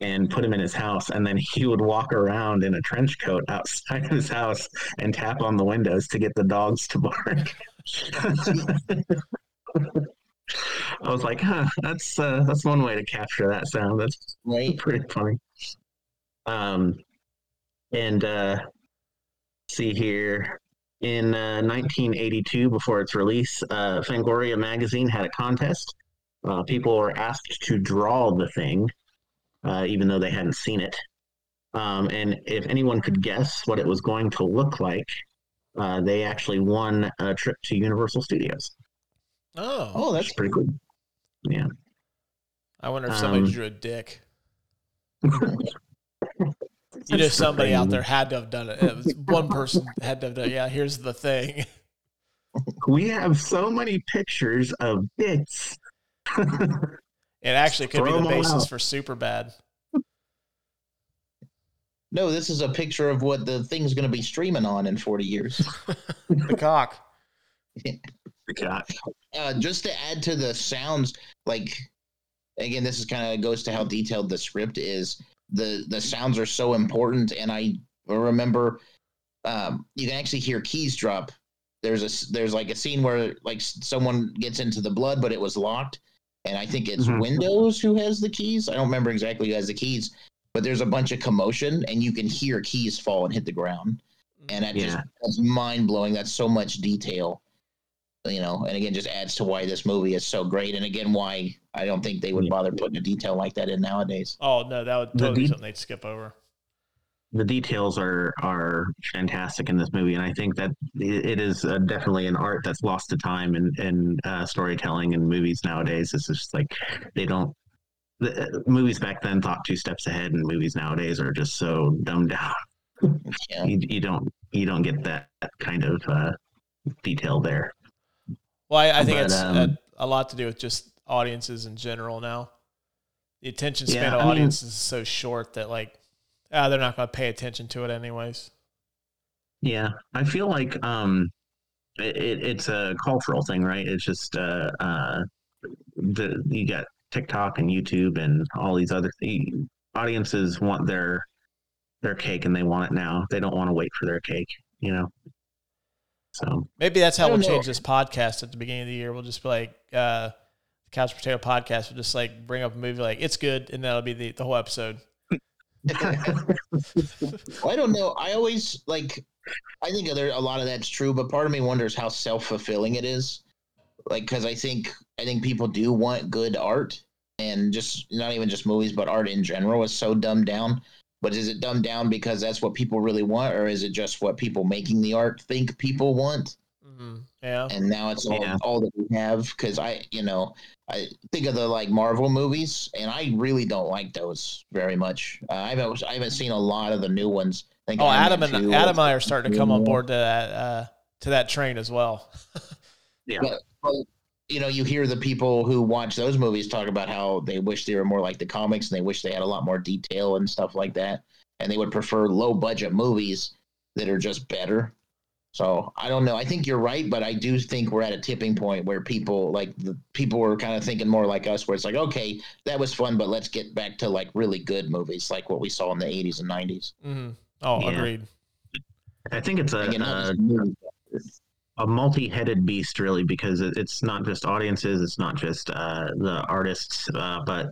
and put him in his house, and then he would walk around in a trench coat outside of his house and tap on the windows to get the dogs to bark. I was like, huh, that's uh, that's one way to capture that sound. That's Right. pretty funny. Um, and uh, see here in uh, 1982, before its release, uh, Fangoria magazine had a contest. Uh, people were asked to draw the thing, uh, even though they hadn't seen it. Um, and if anyone could guess what it was going to look like, uh, they actually won a trip to Universal Studios. Oh, Oh, that's That's pretty cool. Yeah. I wonder if somebody um, drew a dick. You know, somebody out there had to have done it. It was one person had to have done. it. Yeah, here's the thing. We have so many pictures of bits. It actually could be Throw the 'em all basis out. for super bad. no. This is a picture of what the thing's going to be streaming on in 40 years. The cock. God. uh, just to add to the sounds, like again, this is kind of goes to how detailed the script is. The the sounds are so important, and I remember um, you can actually hear keys drop. There's a there's like a scene where like someone gets into the blood, but it was locked, and I think it's Mhm. Windows who has the keys. I don't remember exactly who has the keys, but there's a bunch of commotion, and you can hear keys fall and hit the ground, and that just Yeah. that's mind blowing. That's so much detail. you know, and again, just adds to why this movie is so great. And again, why I don't think they would Yeah. bother putting a detail like that in nowadays. Oh no, that would totally be de- something they'd skip over. The details are are fantastic in this movie, and I think that it it is uh, definitely an art that's lost to time in in uh, storytelling and movies nowadays. It's just like they don't. The, uh, movies back then thought two steps ahead, and movies nowadays are just so dumbed down. Yeah. You, you don't you don't get that, that kind of uh, detail there. Well, I, I think But, it's um, a, a lot to do with just audiences in general now. The attention span Yeah, of I mean- audiences is so short that like, ah, they're not going to pay attention to it anyways. Yeah, I feel like um, it, it, it's a cultural thing, right? It's just uh, uh, the you got TikTok and YouTube and all these other th- audiences want their their cake and they want it now. They don't want to wait for their cake, you know. So Maybe that's how we'll know. change this podcast at the beginning of the year. We'll just be like, uh, the Couch Potato Podcast. We'll just like bring up a movie like it's good, and that'll be the, the whole episode. Well, I don't know. I always like. I think there a lot of that's true, but part of me wonders how self fulfilling it is. Like, because I think I think people do want good art, and just not even just movies, but art in general is so dumbed down. But is it dumbed down because that's what people really want, or is it just what people making the art think people want? Mm-hmm. Yeah. and now it's all, Yeah. all that we have because i you know i think of the like marvel movies and i really don't like those very much uh, i haven't i haven't seen a lot of the new ones I think Oh, Adam and 2 Adam and I are starting to come on board to that uh, to that train as well. yeah, But, but, you know you hear the people who watch those movies talk about how they wish they were more like the comics and they wish they had a lot more detail and stuff like that and they would prefer low budget movies that are just better so I don't know. I think you're right, but I do think we're at a tipping point where people like the people were kind of thinking more like us, where it's like, okay, that was fun, but let's get back to like really good movies, like what we saw in the 80s and 90s. Mm-hmm. Oh, Yeah. agreed. I think it's a Again, a, a multi-headed beast, really, because it's not just audiences, it's not just uh, the artists, uh, but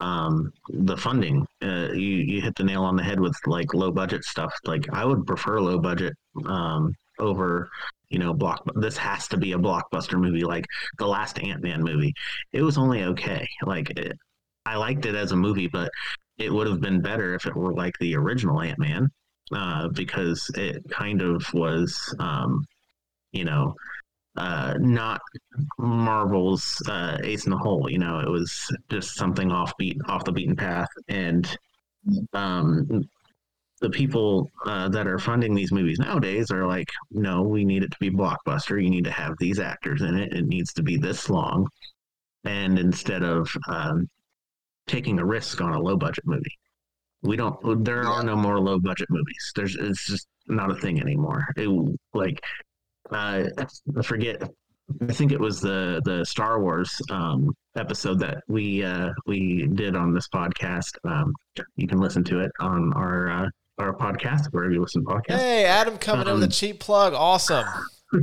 um, the funding. Uh, you you hit the nail on the head with like low budget stuff. Like I would prefer low budget um, over you know block. This has to be a blockbuster movie, like the last Ant Man movie. It was only okay. Like it, I liked it as a movie, but it would have been better if it were like the original Ant Man, uh, because it kind of was. Um, you know, uh, not Marvel's uh, Ace in the Hole. You know, it was just something off beat, off the beaten path, and um, the people uh, that are funding these movies nowadays are like, no, we need it to be blockbuster. You need to have these actors in it. It needs to be this long, and instead of um, taking a risk on a low budget movie. We don't. There are no more low budget movies. There's. It's just not a thing anymore. It like uh, I forget. I think it was the the Star Wars um, episode that we uh, we did on this podcast. Um, you can listen to it on our uh, our podcast wherever you listen to podcasts. Hey, Adam coming in with a Um, cheap plug. Awesome.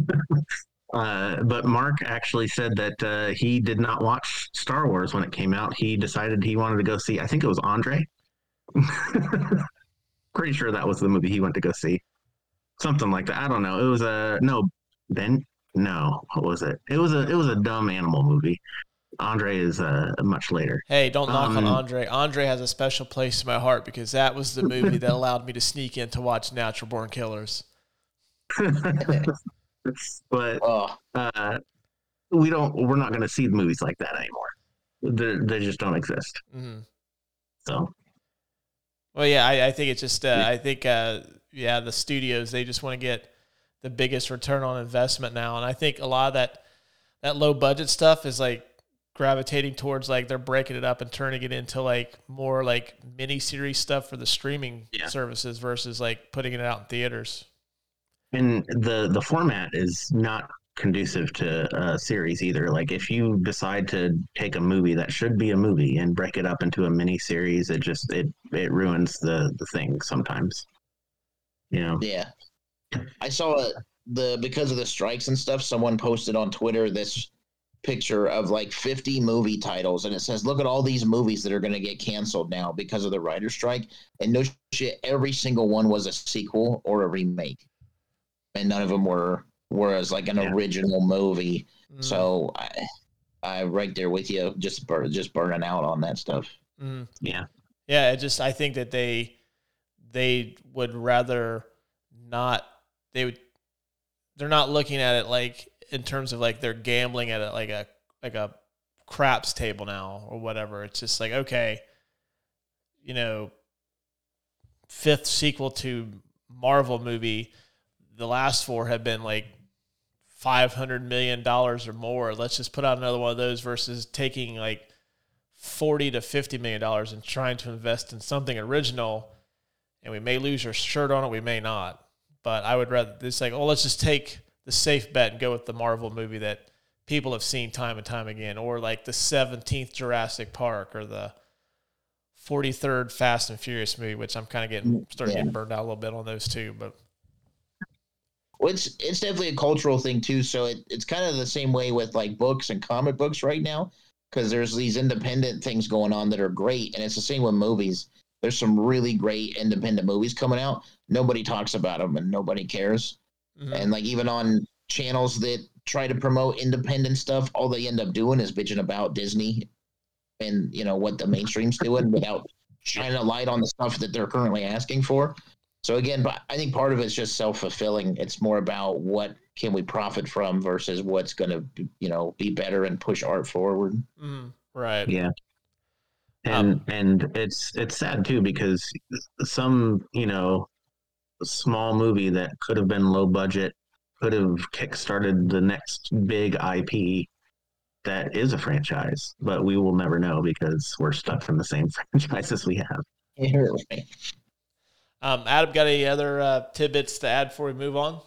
Uh, but Mark actually said that uh, he did not watch Star Wars when it came out. He decided he wanted to go see. I think it was Andre. Pretty sure that was the movie he went to go see. Something like that. I don't know. It was a no. Ben. No. What was it? It was a it was a dumb animal movie. Andre is uh, much later. Hey, don't knock on Um, Andre. Andre has a special place in my heart because that was the movie that allowed me to sneak in to watch Natural Born Killers. but Oh, uh, we don't. We're not going to see movies like that anymore. They, they just don't exist. hmm So Well, yeah, I, I think it's just, uh, I think, uh, yeah, the studios they just want to get the biggest return on investment now, and I think a lot of that that low budget stuff is like gravitating towards like they're breaking it up and turning it into like more like mini series stuff for the streaming Yeah. services versus like putting it out in theaters. and the the format is not conducive to a series either like if you decide to take a movie that should be a movie and break it up into a mini series it just it it ruins the the thing sometimes you know yeah. I saw it the because of the strikes and stuff. Someone posted on Twitter this picture of like 50 movie titles, and it says, "Look at all these movies that are going to get canceled now because of the writer strike." And no shit, every single one was a sequel or a remake, and none of them were whereas like an Yeah. original movie. Mm, So I, I right there with you, just bur- just burning out on that stuff. mm. Yeah. Yeah, it just I think that they they would rather not they would they're not looking at it like in terms of like they're gambling at it like a like a craps table now or whatever. It's just like okay, you know, fifth sequel to Marvel movie, the last four have been like five hundred million dollars or more. Let's just put out another one of those versus taking like forty to fifty million dollars and trying to invest in something original. And we may lose your shirt on it, we may not. But I would rather it's like, oh, let's just take the safe bet and go with the Marvel movie that people have seen time and time again, or like the seventeenth Jurassic Park or the forty third Fast and Furious movie, which I'm kind of getting mm, starting Yeah. getting burned out a little bit on those too. But Well, it's it's definitely a cultural thing too. So it, it's kind of the same way with like books and comic books right now, because there's these independent things going on that are great, and it's the same with movies. There's some really great independent movies coming out. Nobody talks about them, and nobody cares. Mhm. And like even on channels that try to promote independent stuff, all they end up doing is bitching about Disney and you know what the mainstream's doing without shining a light on the stuff that they're currently asking for. So again, but I think part of it's just self fulfilling. It's more about what can we profit from versus what's going to you know be better and push art forward. Mhm. right, Yeah. And Um, and it's it's sad too because some, you know, small movie that could have been low budget could have kickstarted the next big IP that is a franchise, but we will never know because we're stuck in the same franchises we have. Um, Adam, got any other uh, tidbits to add before we move on?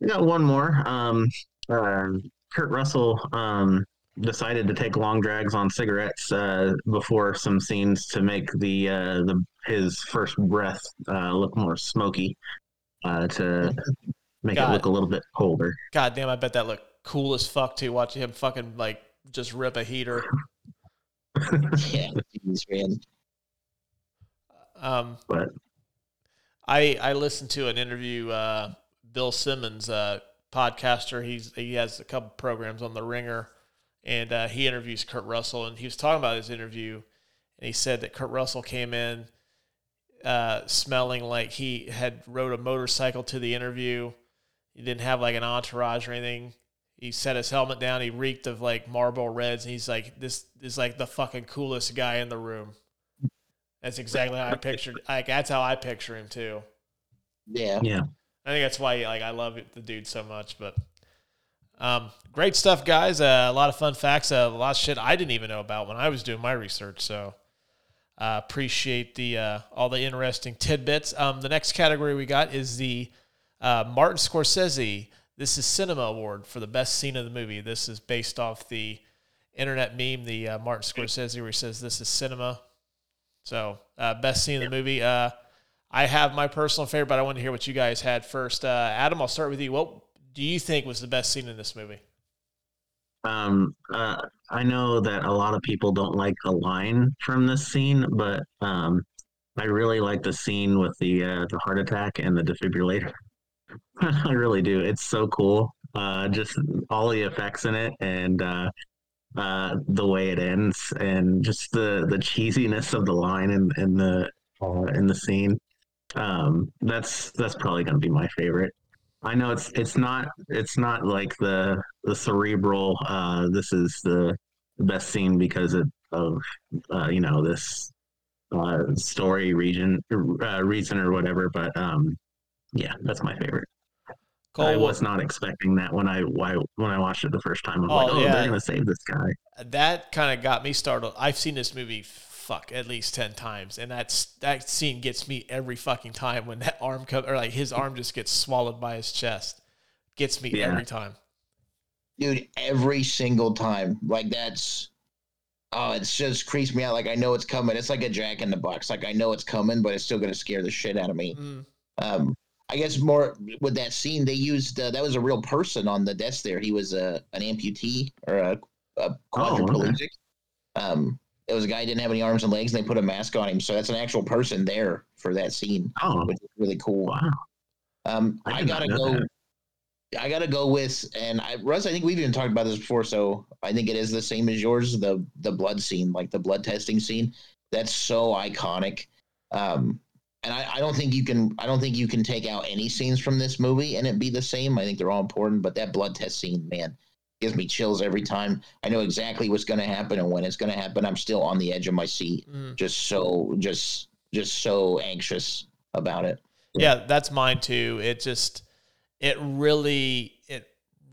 We got one more. Um, uh, Kurt Russell um, decided to take long drags on cigarettes uh, before some scenes to make the uh, the his first breath uh, look more smoky uh, to make God. it look a little bit colder. God damn, I bet that looked cool as fuck too. Watching him fucking like just rip a heater. yeah, geez, man. Um, But I I listened to an interview. Uh, Bill Simmons, uh, podcaster, he's he has a couple programs on the Ringer, and uh, he interviews Kurt Russell, and he was talking about his interview, and he said that Kurt Russell came in uh, smelling like he had rode a motorcycle to the interview. He didn't have like an entourage or anything. He set his helmet down. He reeked of like Marlboro Reds, and he's like, "This is like the fucking coolest guy in the room." That's exactly how I pictured. Like that's how I picture him too. Yeah. yeah, I think that's why like I love the dude so much. But um, great stuff, guys. Uh, a lot of fun facts. Uh, a lot of shit I didn't even know about when I was doing my research. So uh, appreciate the uh, all the interesting tidbits. Um, the next category we got is the uh, Martin Scorsese. This is Cinema Award for the best scene of the movie. This is based off the internet meme, the uh, Martin Scorsese, where he says, "This is cinema." So uh, best scene of the movie. Uh, I have my personal favorite, but I want to hear what you guys had first. Uh, Adam, I'll start with you. What do you think was the best scene in this movie? um, uh, I know that a lot of people don't like a line from this scene, but um, I really like the scene with the uh, the heart attack and the defibrillator. I really do. It's so cool. Uh, just all the effects in it and uh, uh, the way it ends and just the the cheesiness of the line in, in the uh, in the scene. Um, that's that's probably gonna be my favorite. I know it's it's not it's not like the the cerebral. Uh, this is the best scene because of, of uh, you know this uh, story region uh, reason or whatever. But um, yeah, that's my favorite. Kohl, I was not expecting that when I when I watched it the first time. I was Oh, like, oh, yeah. they're gonna save this guy. that kind of got me startled. I've seen this movie fuck at least ten times, and that's that scene gets me every fucking time when that arm comes or like his arm just gets swallowed by his chest. Gets me Yeah. every time. dude every single time. Like that's oh it's just creeps me out. Like i know it's coming. It's like a jack in the box. Like i know it's coming but it's still going to scare the shit out of me. Mm, um i guess more with that scene they used uh, that was a real person on the desk there. He was a an amputee or a, a quadriplegic. Um it was a guy who didn't have any arms and legs and they put a mask on him so that's an actual person there for that scene Oh which is really cool wow! um, I I, gotta go. that. I gotta go with and I Russ, I think we've even talked about this before, so I think it is the same as yours, the the blood scene, like the blood testing scene. That's so iconic. Um and I, I don't think you can I don't think you can take out any scenes from this movie and it be the same. I think they're all important, but that blood test scene, man, gives me chills every time. I know exactly what's gonna happen and when it's gonna happen. I'm still on the edge of my seat. Mm. Just so just just so anxious about it. Yeah, that's mine too. It just it really it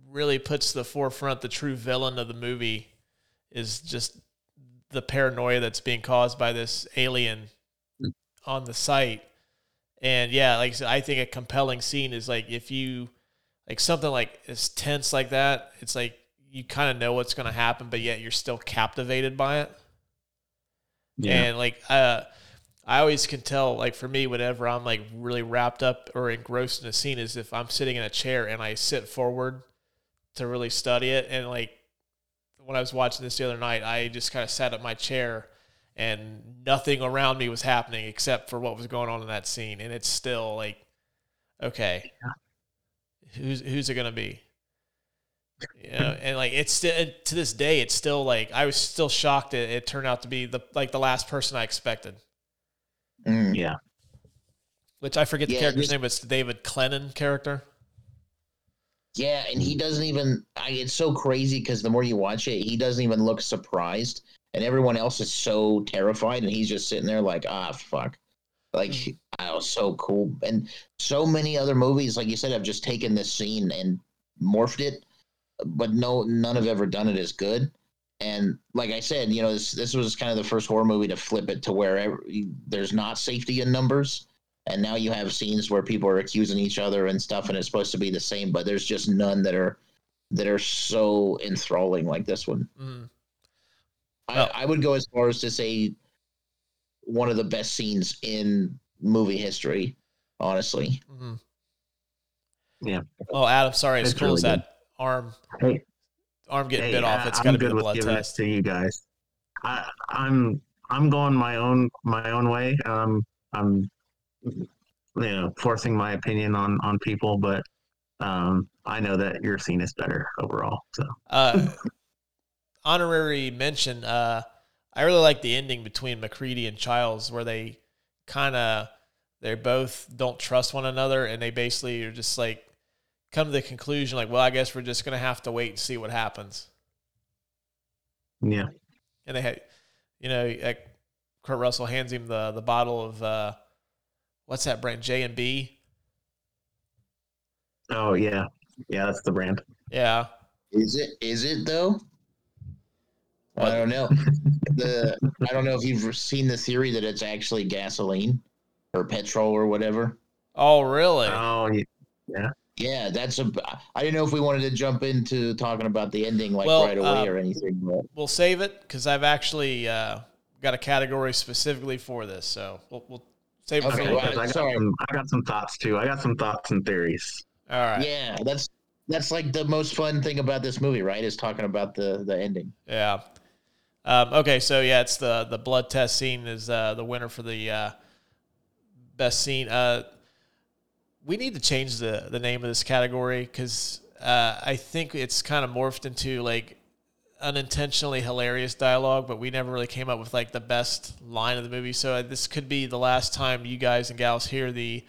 really puts the forefront the true villain of the movie is just the paranoia that's being caused by this alien on the site. And yeah, like I said, I think a compelling scene is like if you like something like as tense like that, it's like you kind of know what's going to happen, but yet you're still captivated by it. Yeah. And like, uh, I always can tell, like for me, whenever I'm like really wrapped up or engrossed in a scene, is if I'm sitting in a chair and I sit forward to really study it. And like when I was watching this the other night, I just kind of sat up my chair and nothing around me was happening except for what was going on in that scene. And it's still like, okay, who's who's it gonna be? You know, and like it's still to this day, it's still like I was still shocked that it turned out to be the like the last person I expected. Mm. yeah. Which I forget the Yeah, character's name, but it's the David Clennon character. Yeah, and he doesn't even. I, it's so crazy because the more you watch it, he doesn't even look surprised, and everyone else is so terrified, and he's just sitting there like, ah, fuck. Like, that was so cool, and so many other movies, like you said, have just taken this scene and morphed it, but no, none have ever done it as good. And like I said, you know, this this was kind of the first horror movie to flip it to where there's not safety in numbers and now you have scenes where people are accusing each other and stuff and it's supposed to be the same but there's just none that are that are so enthralling like this one Mm. I, I would go as far as to say one of the best scenes in movie history honestly hmm Yeah. Oh, Adam, sorry, as It's cool as really that arm Hey, arm getting hey, bit off, I- it's I'm got to be good with blood giving test. to you guys. I, I'm I'm going my own my own way. Um, I'm you know forcing my opinion on on people, but um, I know that your scene is better overall. So Uh, honorary mention. Uh, I really like the ending between MacReady and Childs, where they kind of they both don't trust one another, and they basically are just like come to the conclusion, like, well, I guess we're just gonna have to wait and see what happens. yeah, And they had, you know, like Kurt Russell hands him the the bottle of uh, what's that brand? J and B. oh yeah, yeah, that's the brand. Yeah. is it is it though What? I don't know the i don't know if you've seen the theory that it's actually gasoline or petrol or whatever Oh, really? Oh yeah, Yeah, that's a. I didn't know if we wanted to jump into talking about the ending like Well, right away um, or anything. But we'll save it because I've actually uh, got a category specifically for this, so we'll, we'll save it for a Okay, well. I got sorry. some I got some thoughts too. I got some thoughts and theories. All right. yeah, that's that's like the most fun thing about this movie, right? Is talking about the the ending. Yeah. Um, okay, so yeah, it's the the blood test scene is uh, the winner for the uh, best scene. Uh, we need to change the the name of this category because uh, I think it's kind of morphed into like unintentionally hilarious dialogue, but we never really came up with like the best line of the movie. So uh, this could be the last time you guys and gals hear the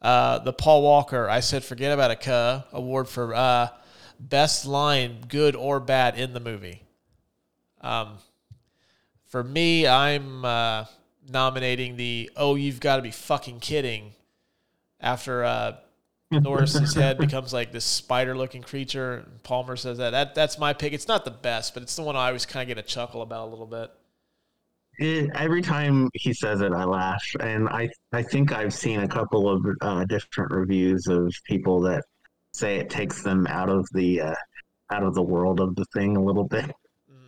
uh, the Paul Walker I said forget about a award for best line, good or bad, in the movie. Um, for me, I'm uh, nominating the "Oh, you've got to be fucking kidding" after uh, Norris's head becomes like this spider-looking creature. And Palmer says that. That that's my pick. It's not the best, but it's the one I always kind of get a chuckle about a little bit. It, every time he says it, I laugh, and I I think I've seen a couple of uh, different reviews of people that say it takes them out of the uh, out of the world of the thing a little bit,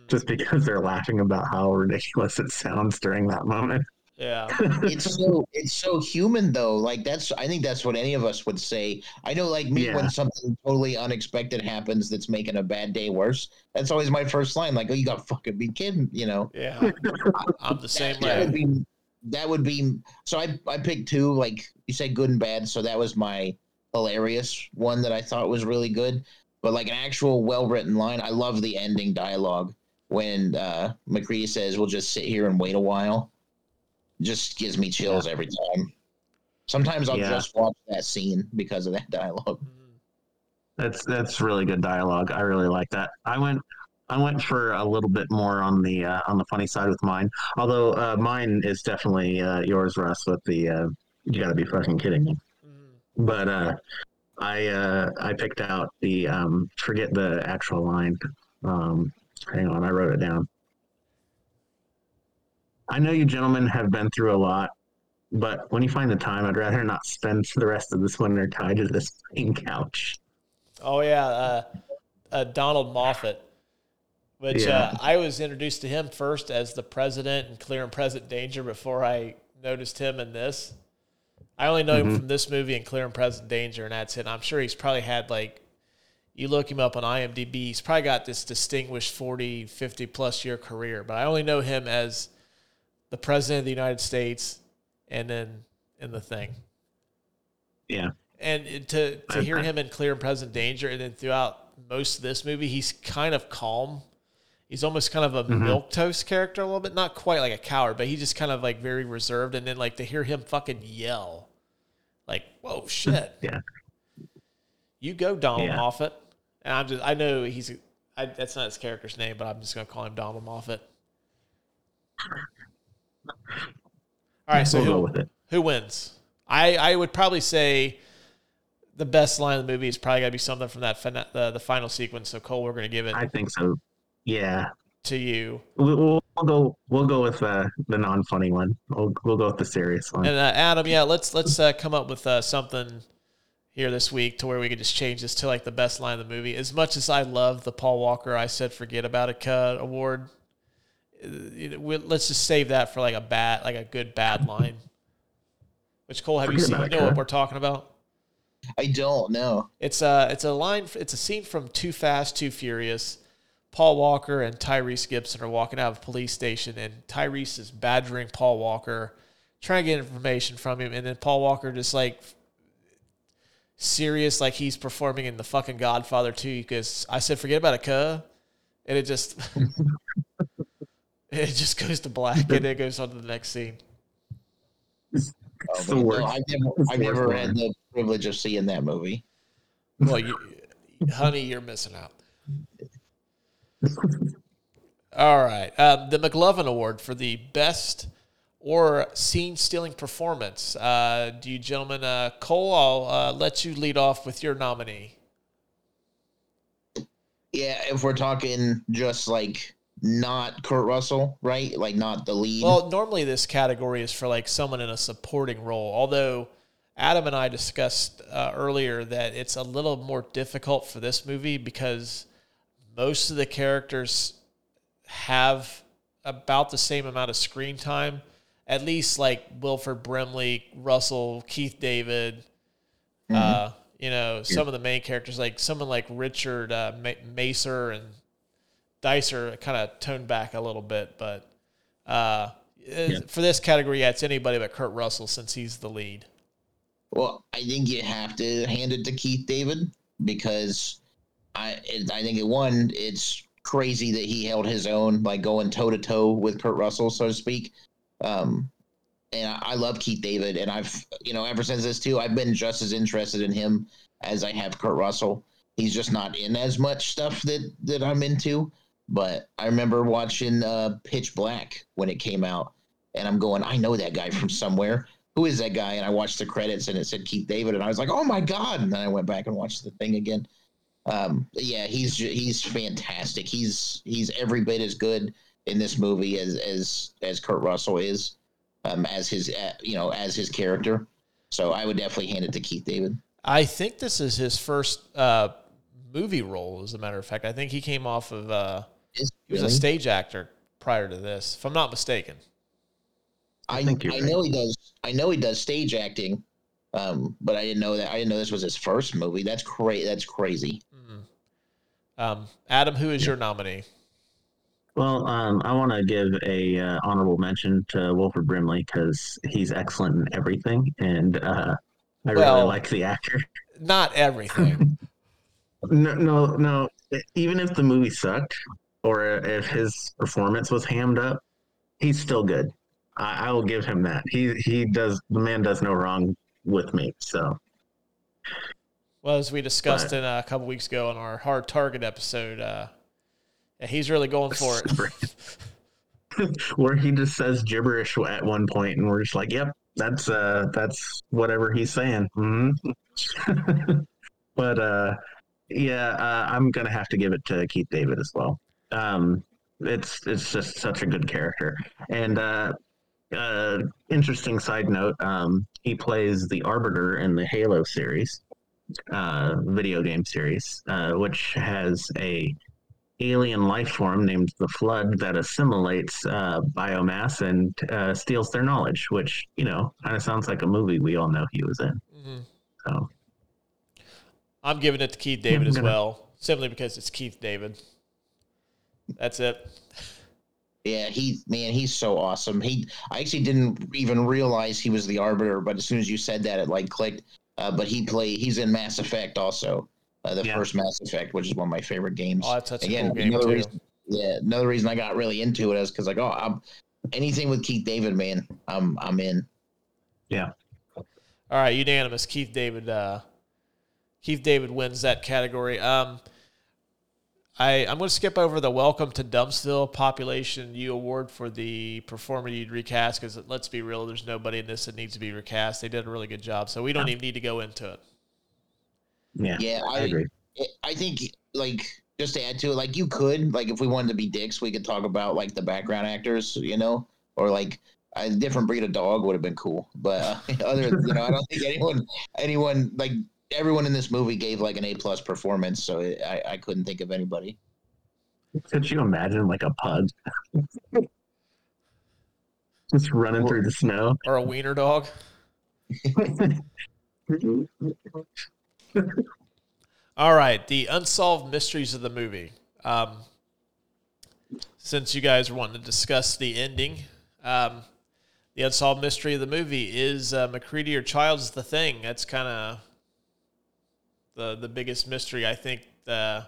just because they're laughing about how ridiculous it sounds during that moment. yeah, It's so it's so human though. Like that's I think that's what any of us would say. I know, like me, Yeah. when something totally unexpected happens that's making a bad day worse. That's always my first line. Like, oh, you got to fucking be kidding, you know. yeah. I'm the same that, that would way. be that would be so I I picked two like you said good and bad so that was my hilarious one that I thought was really good. But like an actual well written line, I love the ending dialogue when uh, MacReady says, "We'll just sit here and wait a while." Just gives me chills every time. Sometimes I'll Yeah. just watch that scene because of that dialogue. That's that's really good dialogue. I really like that. I went I went for a little bit more on the uh, on the funny side with mine. Although uh, mine is definitely uh, yours, Russ. With the uh, you got to be fucking kidding me. Mhm. But uh, I uh, I picked out the um, forget the actual line. Um, hang on, I wrote it down. I know you gentlemen have been through a lot, but when you find the time, I'd rather not spend the rest of this winter tied to this fucking couch. Oh yeah, uh, uh, Donald Moffat, which Yeah. uh, I was introduced to him first as the president in Clear and Present Danger before I noticed him in this. I only know him Mhm. from this movie and Clear and Present Danger, and that's it. I'm sure he's probably had like, you look him up on IMDb, he's probably got this distinguished 40, 50 plus year career, but I only know him as the president of the United States and then in the thing. Yeah. And to to hear him in Clear and Present Danger, and then throughout most of this movie, he's kind of calm. He's almost kind of a Mhm. milk toast character a little bit, not quite like a coward, but he just kind of like very reserved. And then like to hear him fucking yell, like whoa shit, Yeah. you go Donald Yeah. Moffat. And I'm just I know he's I, that's not his character's name, but I'm just gonna call him Donald Moffat. All right, so we'll who, who wins? I, I would probably say the best line of the movie is probably got to be something from that the, the final sequence. So Kohl, we're going to give it I think so. Yeah, to you. we'll, we'll we'll go. We'll go with uh, the non-funny one. We'll we'll go with the serious one. And uh, Adam, yeah, let's let's uh, come up with uh, something here this week to where we could just change this to like the best line of the movie. As much as I love the Paul Walker "I Said Forget About It" cut award, uh, you let's just save that for like a bad, like a good bad line. Which Kohl, have you Forget seen? You About It, know what we're talking about? I don't know. It's a it's a line. It's a scene from Too Fast, Too Furious. Paul Walker and Tyrese Gibson are walking out of a police station, and Tyrese is badgering Paul Walker, trying to get information from him, and then Paul Walker just like serious, like he's performing in the fucking Godfather too. Because I said, forget about it, cuh, and it just it just goes to black, and it goes on to the next scene. It's Oh, the but no, worst. I've never, I've never had the privilege of seeing that movie. Well, you, honey, you're missing out. All right. Um, the McLovin Award for the best or scene stealing performance. Uh, do you gentlemen, uh, Kohl, I'll uh, let you lead off with your nominee. Yeah, if we're talking just like not Kurt Russell, right? Like not the lead. Well, normally this category is for like someone in a supporting role, although Adam and I discussed uh, earlier that it's a little more difficult for this movie because most of the characters have about the same amount of screen time. At least like Wilford Brimley, Russell, Keith David, uh, you know, some of the main characters, like someone like Richard uh, Ma- Masur and Dicer, kind of toned back a little bit. But uh, for this category, yeah, it's anybody but Kurt Russell since he's the lead. Well, I think you have to hand it to Keith David because I it, I think it one it's crazy that he held his own by going toe to toe with Kurt Russell so to speak. Um, and I, love Keith David, and I've you know ever since this too, I've been just as interested in him as I have Kurt Russell. He's just not in as much stuff that that I'm into. But I remember watching uh, Pitch Black when it came out, and I'm going, I know that guy from somewhere who is that guy? And I watched the credits and it said Keith David, and I was like, oh my god! And then I went back and watched the thing again. Um, yeah, he's he's fantastic. He's he's every bit as good in this movie as as as Kurt Russell is, um, as his uh, you know as his character. So I would definitely hand it to Keith David. I think this is his first uh, movie role, as a matter of fact. I think he came off of, uh, Is- he was a stage actor prior to this, if I'm not mistaken. I, I think you're I right. know he does. I know he does stage acting, um, but I didn't know that. I didn't know this was his first movie. That's crazy. That's crazy. Um, Adam, who is your nominee? Well, um, I want to give a uh, honorable mention to Wilford Brimley because he's excellent in everything, and uh, I Well- really like the actor. not everything. No, no, no. Even if the movie sucked, or if his performance was hammed up, he's still good. I, I will give him that. He he does. The man does no wrong with me. So well, as we discussed But- in uh, a couple weeks ago on our hard target episode, uh, yeah, he's really going for it. where he just says gibberish at one point, and we're just like, "Yep, that's uh, that's whatever he's saying." hmm but uh, yeah, uh, I'm gonna have to give it to Keith David as well. Um, it's it's just such a good character, and uh, uh, interesting side note, um, he plays the Arbiter in the Halo series, uh, video game series, uh, which has a alien life form named the Flood that assimilates uh, biomass and uh, steals their knowledge, which you know kind of sounds like a movie we all know he was in. Mhm. So I'm giving it to Keith David I'm as gonna- well, simply because it's Keith David. That's it. Yeah, he man, he's so awesome. He I actually didn't even realize he was the arbiter, but as soon as you said that, it like clicked. Uh, but he play he's in Mass Effect also, uh, the Yeah. first Mass Effect, which is one of my favorite games. Oh, that's such a Again, cool game another too. reason, yeah, another reason I got really into it is because like, oh, I'm anything with Keith David, man, I'm I'm in. Yeah. All right, unanimous. Keith David. Uh, Keith David wins that category. Um, I I'm going to skip over the Welcome to Dumpsville Population U Award for the performer you'd recast because let's be real, there's nobody in this that needs to be recast. They did a really good job, so we don't even need to go into it. Yeah, Yeah, I I agree. I think like just to add to it, like you could like if we wanted to be dicks, we could talk about like the background actors, you know, or like a different breed of dog would have been cool. But uh, other, you know, I don't think anyone, anyone like everyone in this movie gave like an A plus performance, so it, I I couldn't think of anybody. Could you imagine like a pug just running through the snow? Or a wiener dog. All right, the unsolved mysteries of the movie. Um, since you guys are wanting to discuss the ending, um, the unsolved mystery of the movie is uh, MacReady or Childs the thing. That's kind of the the biggest mystery I think uh,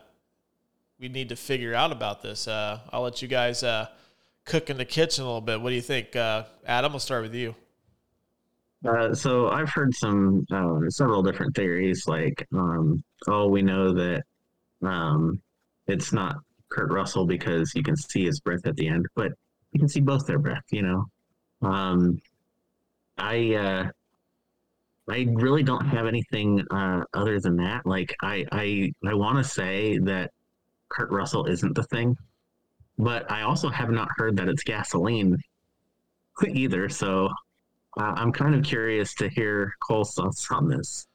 we need to figure out about this. Uh, I'll let you guys uh, cook in the kitchen a little bit. What do you think, uh, Adam? We'll start with you. Uh, so I've heard some uh, several different theories. Like, um, oh, we know that um, it's not Kurt Russell because you can see his breath at the end, but you can see both their breath. You know, um, I uh, I really don't have anything uh, other than that. Like, I I I want to say that Kurt Russell isn't the thing, but I also have not heard that it's gasoline either. So uh, I'm kind of curious to hear Kohl's thoughts on this.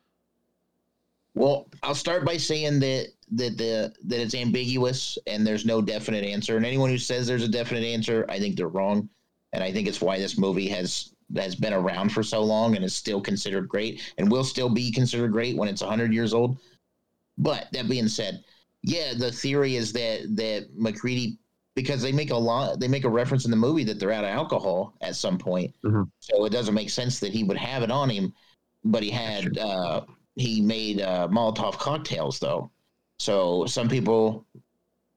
Well, I'll start by saying that that the that it's ambiguous and there's no definite answer. And anyone who says there's a definite answer, I think they're wrong. And I think it's why this movie has has been around for so long and is still considered great and will still be considered great when it's 100 years old. But that being said, yeah, the theory is that that MacReady because they make a lot they make a reference in the movie that they're out of alcohol at some point. Mhm. So it doesn't make sense that he would have it on him, but he had uh he made uh, Molotov cocktails though. So some people,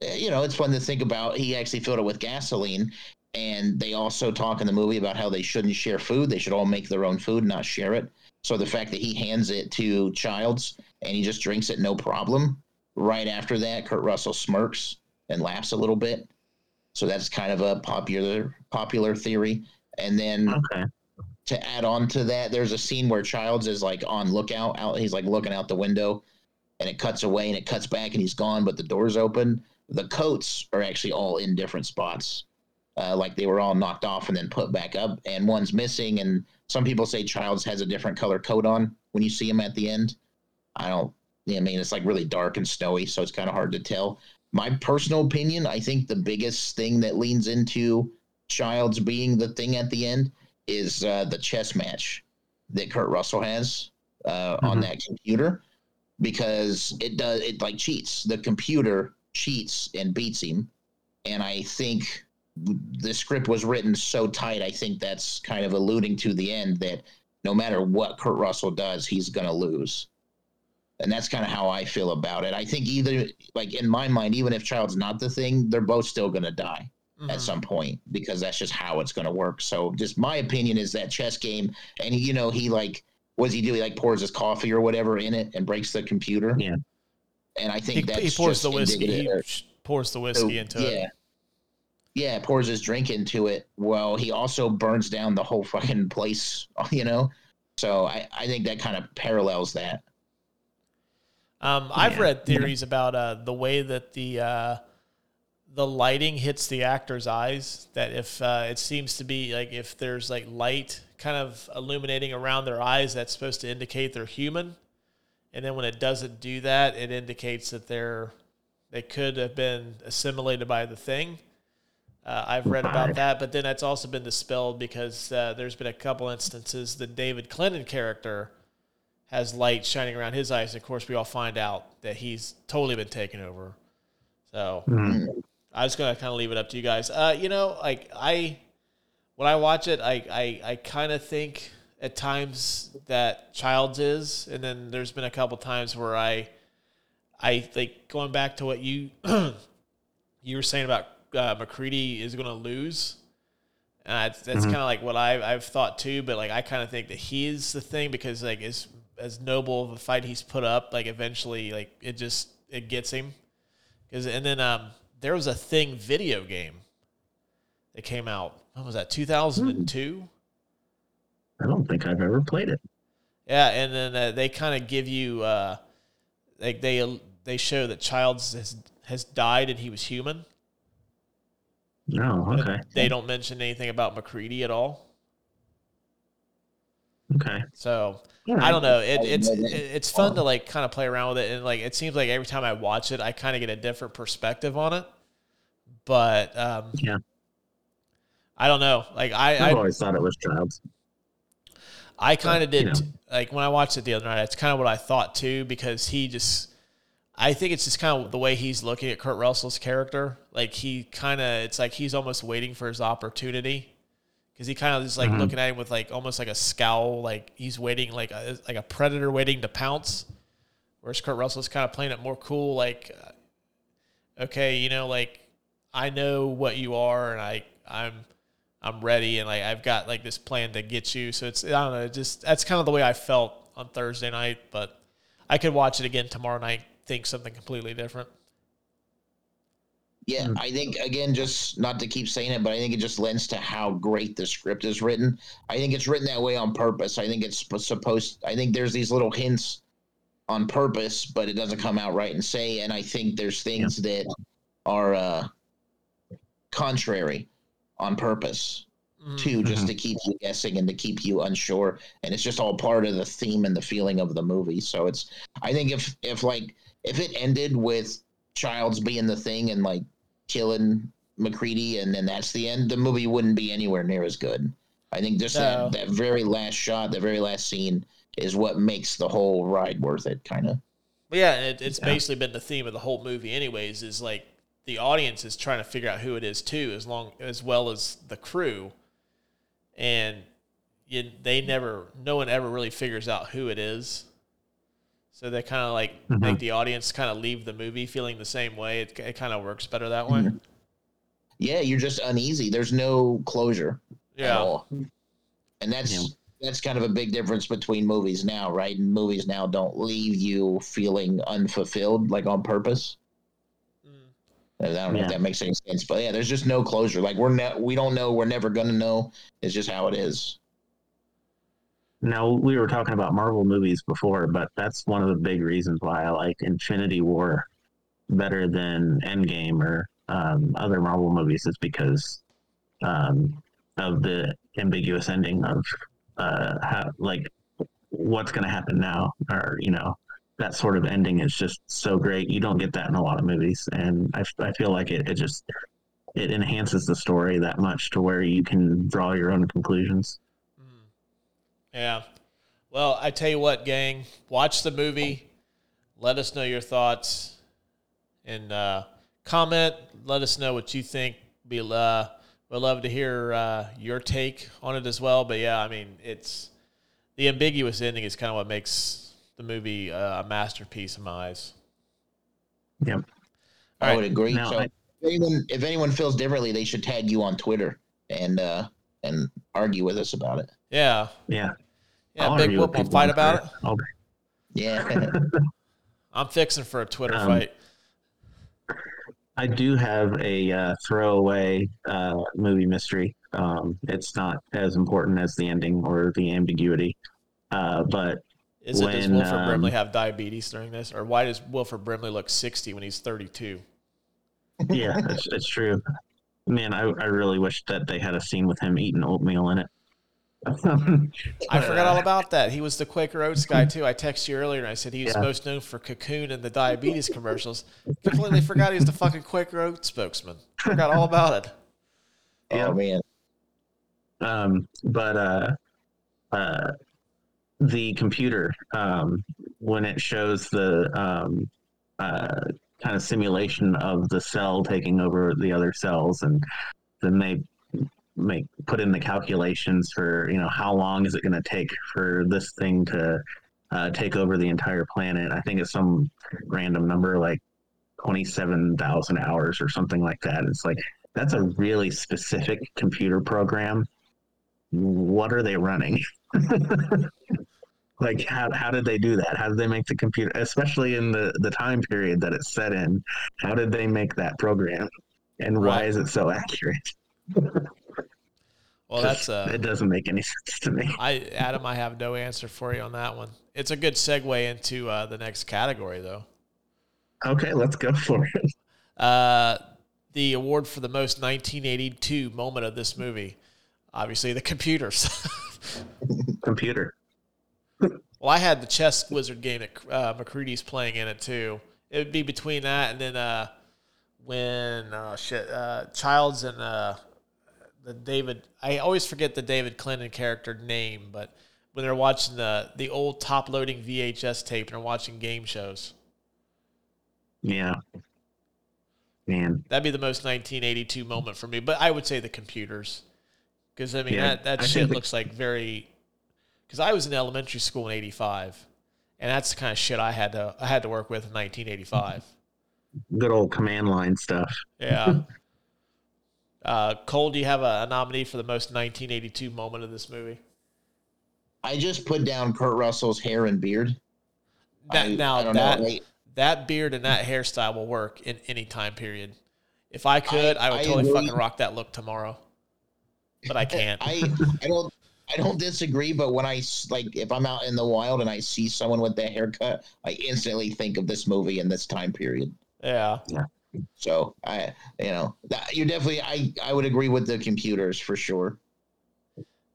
eh, you know, it's fun to think about. He actually filled it with gasoline, and they also talk in the movie about how they shouldn't share food. They should all make their own food, and not share it. So the fact that he hands it to Childs and he just drinks it no problem. Right after that, Kurt Russell smirks and laughs a little bit. So that's kind of a popular popular theory. And then Okay. to add on to that, there's a scene where Childs is like on lookout out. He's like looking out the window, and it cuts away and it cuts back and he's gone, but the door's open. The coats are actually all in different spots, uh, like they were all knocked off and then put back up, and one's missing. And some people say Childs has a different color coat on when you see him at the end. I don't. I mean, it's like really dark and snowy, so it's kind of hard to tell. My personal opinion, I think the biggest thing that leans into Childs being the thing at the end is uh, the chess match that Kurt Russell has uh, on Mhm. that computer because it does it like cheats. The computer cheats and beats him, and I think the script was written so tight. I think that's kind of alluding to the end that no matter what Kurt Russell does, he's gonna lose. And that's kind of how I feel about it. I think either like in my mind, even if Child's not the thing, they're both still gonna die Mhm. at some point because that's just how it's gonna work. So just my opinion is that chess game, and you know he like what does he do? He like pours his coffee or whatever in it and breaks the computer. Yeah. and I He, think that's he pours just the whiskey. He pours the so, whiskey into yeah. it. Yeah, pours his drink into it. Well, he also burns down the whole fucking place, you know? So I, I think that kind of parallels that. Um, I've Yeah. read theories about uh, the way that the uh, the lighting hits the actor's eyes. That if uh, it seems to be like if there's like light kind of illuminating around their eyes, that's supposed to indicate they're human. And then when it doesn't do that, it indicates that they're they could have been assimilated by the thing. Uh, I've read about that, but then that's also been dispelled because uh, there's been a couple instances the David Clennon character has light shining around his eyes. Of course, we all find out that he's totally been taken over. So Mhm. I was gonna kind of leave it up to you guys. Uh, you know, like I, when I watch it, I I, I kind of think at times that Childs is, and then there's been a couple times where I, I like going back to what you you were saying about uh, MacReady is going to lose. Uh, that's Mhm. kind of like what I've, I've thought too, but like I kind of think that he's the thing because like as as noble of a fight he's put up, like eventually like it just it gets him. Because and then um there was a thing video game that came out. When was that? Two thousand and two. I don't think I've ever played it. Yeah, and then uh, they kind of give you uh, like they they show that Childs has has died and he was human. No, but okay, They don't mention anything about MacReady at all. Okay. So All I don't know. It, it's know it's fun to like kind of play around with it, and like it seems like every time I watch it, I kind of get a different perspective on it. But um, Yeah. I don't know. Like I I've I, always thought it was Childs. I kind of you did know. like when I watched it the other night. That's kind of what I thought too, because he just. I think it's just kind of the way he's looking at Kurt Russell's character. Like he kind of, it's like he's almost waiting for his opportunity, because he kind of just like Mhm. looking at him with like almost like a scowl, like he's waiting, like a, like a predator waiting to pounce. Whereas Kurt Russell's kind of playing it more cool, like, uh, okay, you know, like I know what you are, and I I'm I'm ready, and like I've got like this plan to get you. So it's I don't know, just that's kind of the way I felt on Thursday night, but I could watch it again tomorrow night, think something completely different. Yeah, Mm. I think again, just not to keep saying it, but I think it just lends to how great the script is written. I think it's written that way on purpose. I think it's supposed. I think there's these little hints on purpose, but it doesn't come out right and say. And I think there's things that are uh, contrary on purpose Mm. too, just to keep you guessing and to keep you unsure. And it's just all part of the theme and the feeling of the movie. So it's. I think if if like if it ended with Childs being the thing and like killing MacReady, and then that's the end, the movie wouldn't be anywhere near as good. I think just No. that, that very last shot, that very last scene is what makes the whole ride worth it, kind of. Yeah, it, it's Yeah. basically been the theme of the whole movie, anyways. Is like the audience is trying to figure out who it is too, as long as well as the crew, and you, they never, no one ever really figures out who it is. So they kind of like Mhm. make the audience kind of leave the movie feeling the same way. It, it kind of works better that way. Yeah, you're just uneasy. There's no closure at Yeah, all. And that's Yeah. that's kind of a big difference between movies now, right? And movies now don't leave you feeling unfulfilled, like on purpose. Mm. I don't know Yeah. if that makes any sense, but yeah, there's just no closure. Like we're ne- we don't know, we're never gonna know. It's just how it is. Now we were talking about Marvel movies before, but that's one of the big reasons why I like Infinity War better than Endgame or um, other Marvel movies is because um, of the ambiguous ending of uh, how, like what's going to happen now, or you know that sort of ending is just so great. You don't get that in a lot of movies, and I, I feel like it, it just it enhances the story that much to where you can draw your own conclusions. Yeah. Well, I tell you what, gang, watch the movie. Let us know your thoughts and uh, comment. Let us know what you think. Be uh, we'd love to hear uh, your take on it as well. But yeah, I mean, it's the ambiguous ending is kind of what makes the movie uh, a masterpiece in my eyes. Yep. I All would right. agree. Now, so I- if anyone if anyone feels differently, they should tag you on Twitter and uh and argue with us about it. Yeah, Yeah. Yeah. I'll Big argue with Whoop will fight about it. Twitter. I'll- Yeah. I'm fixing for a Twitter Um, fight. I do have a uh, throwaway uh, movie mystery. Um, it's not as important as the ending or the ambiguity, uh, but Is it does Wilford um, Brimley have diabetes during this, or why does Wilford Brimley look 60 when he's 32? yeah, it's, it's true. Man, I, I really wish that they had a scene with him eating oatmeal in it. I forgot all about that. He was the Quaker Oats guy too. I texted you earlier and I said he was Yeah. most known for Cocoon and the diabetes commercials. Completely forgot he was the fucking Quaker Oats spokesman. Forgot all about it. Yeah. Oh man. um, but uh, uh, the computer um, when it shows the um, uh, kind of simulation of the cell taking over the other cells, and then they make put in the calculations for you know how long is it going to take for this thing to uh, take over the entire planet. I think it's some random number like twenty seven thousand hours or something like that. It's like that's a really specific computer program what are they running? like how, how did they do that? How did they make the computer, especially in the, the time period that it's set in? How did they make that program? And why Right. is it so accurate? Well, that's uh, it doesn't make any sense to me. I Adam. I have no answer for you on that one. It's a good segue into uh, the next category, though. Okay, let's go for it. Uh, the award for the most 1982 moment of this movie, obviously the computers. Computer. well, I had the chess wizard game that uh, MacReady's playing in it too. It would be between that and then uh, when uh, shit, uh, Childs and uh, the David. I always forget the David Clennon character name, but when they're watching the the old top loading VHS tape and they're watching game shows. Yeah. Man. That'd be the most 1982 moment for me. But I would say the computers, because I mean Yeah, that that I shit looks like very. Because I was in elementary school in '85, and that's the kind of shit I had to I had to work with in 1985. Good old command line stuff. Yeah. uh, Kohl, do you have a, a nominee for the most 1982 moment of this movie? I just put down Kurt Russell's hair and beard. That, I- now I that know. That beard and that hairstyle will work in any time period. If I could, I, I- would totally agree. fucking rock that look tomorrow. But I can't. I I don't I don't disagree, but when I like if I'm out in the wild and I see someone with that haircut, I instantly think of this movie in this time period. Yeah. Yeah. So I you know that you definitely I I would agree with the computers for sure.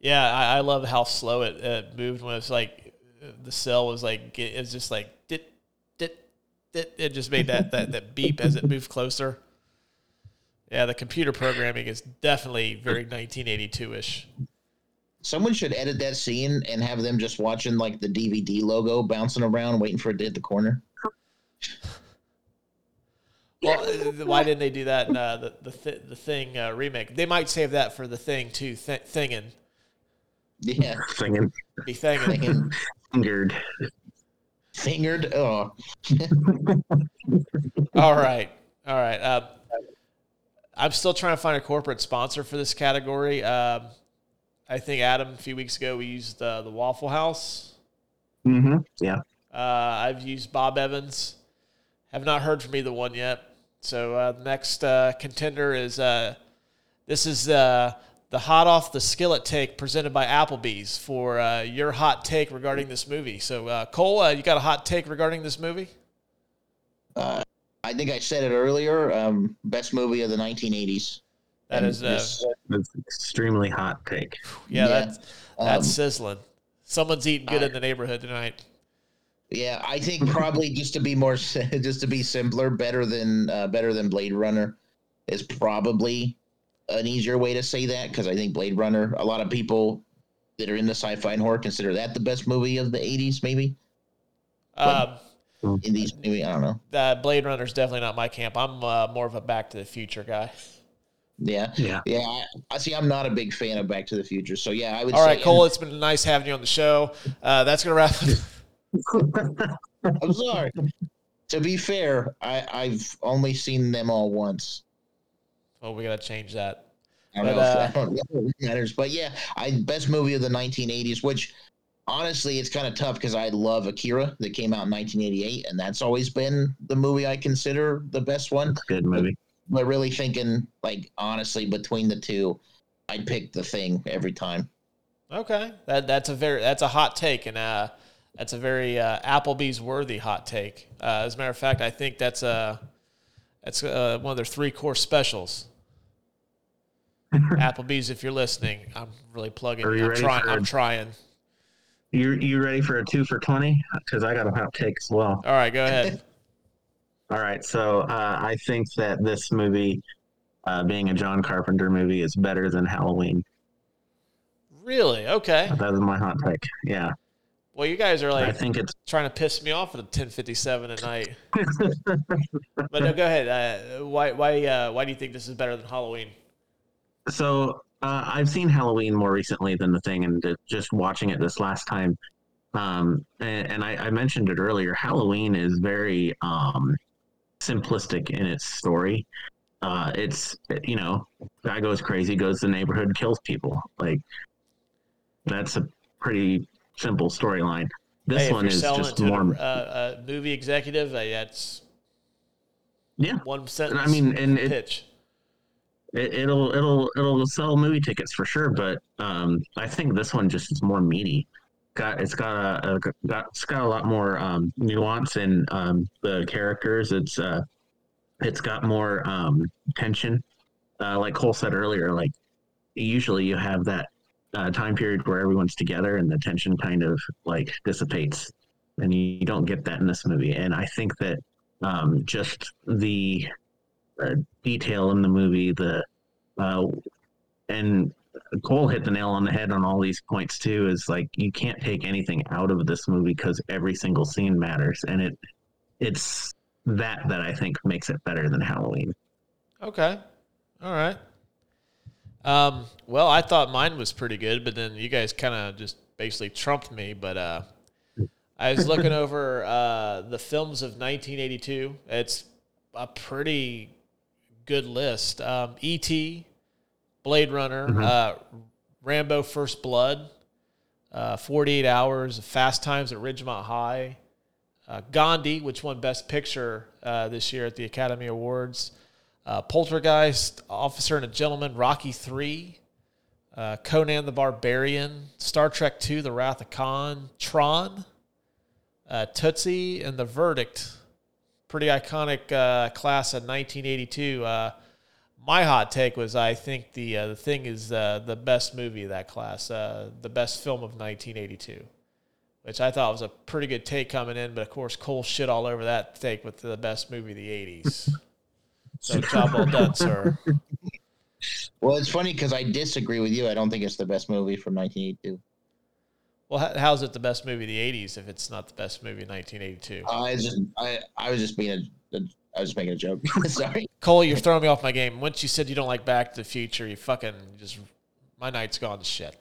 Yeah, I, I love how slow it, it moved when it's like the cell was like it was just like dit dit dit. It just made that that that beep as it moved closer. Yeah, the computer programming is definitely very 1982 ish. Someone should edit that scene and have them just watching like the DVD logo bouncing around, waiting for it to hit the corner. Well, uh, why didn't they do that in uh, the the th- the thing uh, remake? They might save that for the thing too. Th- thingin, Yeah, Singing be thingin. Thinking- fingered. fingered. Oh, All right, all right. Uh, I'm still trying to find a corporate sponsor for this category. Um, I think Adam a few weeks ago we used uh, the Waffle House. Mm-hmm. Yeah. Uh, I've used Bob Evans. Have not heard from either one yet. So uh, the next uh, contender is uh, this is uh, the hot off the skillet take presented by Applebee's for uh, your hot take regarding this movie. So uh, Kohl, uh, you got a hot take regarding this movie? uh, I think I said it earlier. Um, best movie of the 1980s. That And is, uh, this- That's extremely hot take. Yeah, Yeah. that's that's Um, sizzling. Someone's eating good I- in the neighborhood tonight. Yeah, I think probably just to be more, just to be simpler, better than uh, better than Blade Runner is probably an easier way to say that because I think Blade Runner, a lot of people that are in the sci-fi and horror consider that the best movie of the '80s, maybe Um, in these maybe I don't know. uh, Blade Runner's definitely not my camp. I'm uh, more of a Back to the Future guy. Yeah, Yeah. yeah. I, I see. I'm not a big fan of Back to the Future, so yeah, I would. All say, right, Kohl, it's been nice having you on the show. Uh, that's gonna wrap. I'm sorry. to be fair, I, I've only seen them all once. Oh, we gotta change that. I don't, But, know, if, uh, I don't know if it matters, but yeah, I best movie of the 1980s. Which honestly, it's kind of tough because I love Akira that came out in 1988, and that's always been the movie I consider the best one. It's a good movie. But really thinking, like honestly, between the two, I'd pick the thing every time. Okay, that that's a very that's a hot take, and uh, that's a very uh, Applebee's worthy hot take. Uh, as a matter of fact, I think that's uh, that's uh, one of their three course specials. Applebee's, if you're listening, I'm really plugging. Are you. you I'm ready trying. for- I'm trying. You you ready for a two for twenty? Because I got a hot take as well. All right, go ahead. All right, so uh, I think that this movie, uh, being a John Carpenter movie, is better than Halloween. really? Okay. That is my hot take. Yeah, Well, you guys are like I think it's trying to piss me off at 10:57 at night. But no, go ahead. Uh, why why uh, why do you think this is better than Halloween? so. Uh, I've seen Halloween more recently than the thing, and just watching it this last time, um, and, and I, I mentioned it earlier. Halloween is very um, simplistic in its story. Uh, it's you know, guy goes crazy, goes to the neighborhood, kills people. Like that's a pretty simple storyline. This hey, one is just more. a, uh, a movie executive, uh, that's yeah, one sentence. I mean, and pitch. it, it'll it'll it'll sell movie tickets for sure. But um, I think this one just is more meaty. Got it's got a, a got it's got a lot more um, nuance in um, the characters. It's uh, it's got more um, tension. Uh, like Kohl said earlier, like usually you have that uh, time period where everyone's together and the tension kind of like dissipates, and you don't get that in this movie. And I think that um, just the uh, detail in the movie, the uh, and Kohl hit the nail on the head on all these points too. Is like you can't take anything out of this movie because every single scene matters, and it it's that that I think makes it better than Halloween. Okay. All right. Um, well, I thought mine was pretty good, but then you guys kind of just basically trumped me. But uh, I was looking over uh, the films of 1982. It's a pretty good list. Um, E.T., Blade Runner, Mhm. uh, Rambo: First Blood, uh, 48 Hours, Fast Times at Ridgemont High, uh, Gandhi, which won Best Picture uh, this year at the Academy Awards, uh, Poltergeist, Officer and a Gentleman, Rocky Three, uh, Conan the Barbarian, Star Trek Two: The Wrath of Khan, Tron, uh, Tootsie, and The Verdict. Pretty iconic uh, class of 1982. Uh, my hot take was I think the uh, the thing is the best movie of that class, the best film of 1982, which I thought was a pretty good take coming in. But of course, Kohl shit all over that take with the best movie of the 80s. So job well done, sir. Well, it's funny because I disagree with you. I don't think it's the best movie from 1982. Well, how's it the best movie of the 80s if it's not the best movie of 1982? I was just I I was just being a, a I was just making a joke. Sorry. Kohl, you're throwing me off my game. Once you said you don't like Back to the Future, you fucking just my night's gone to shit.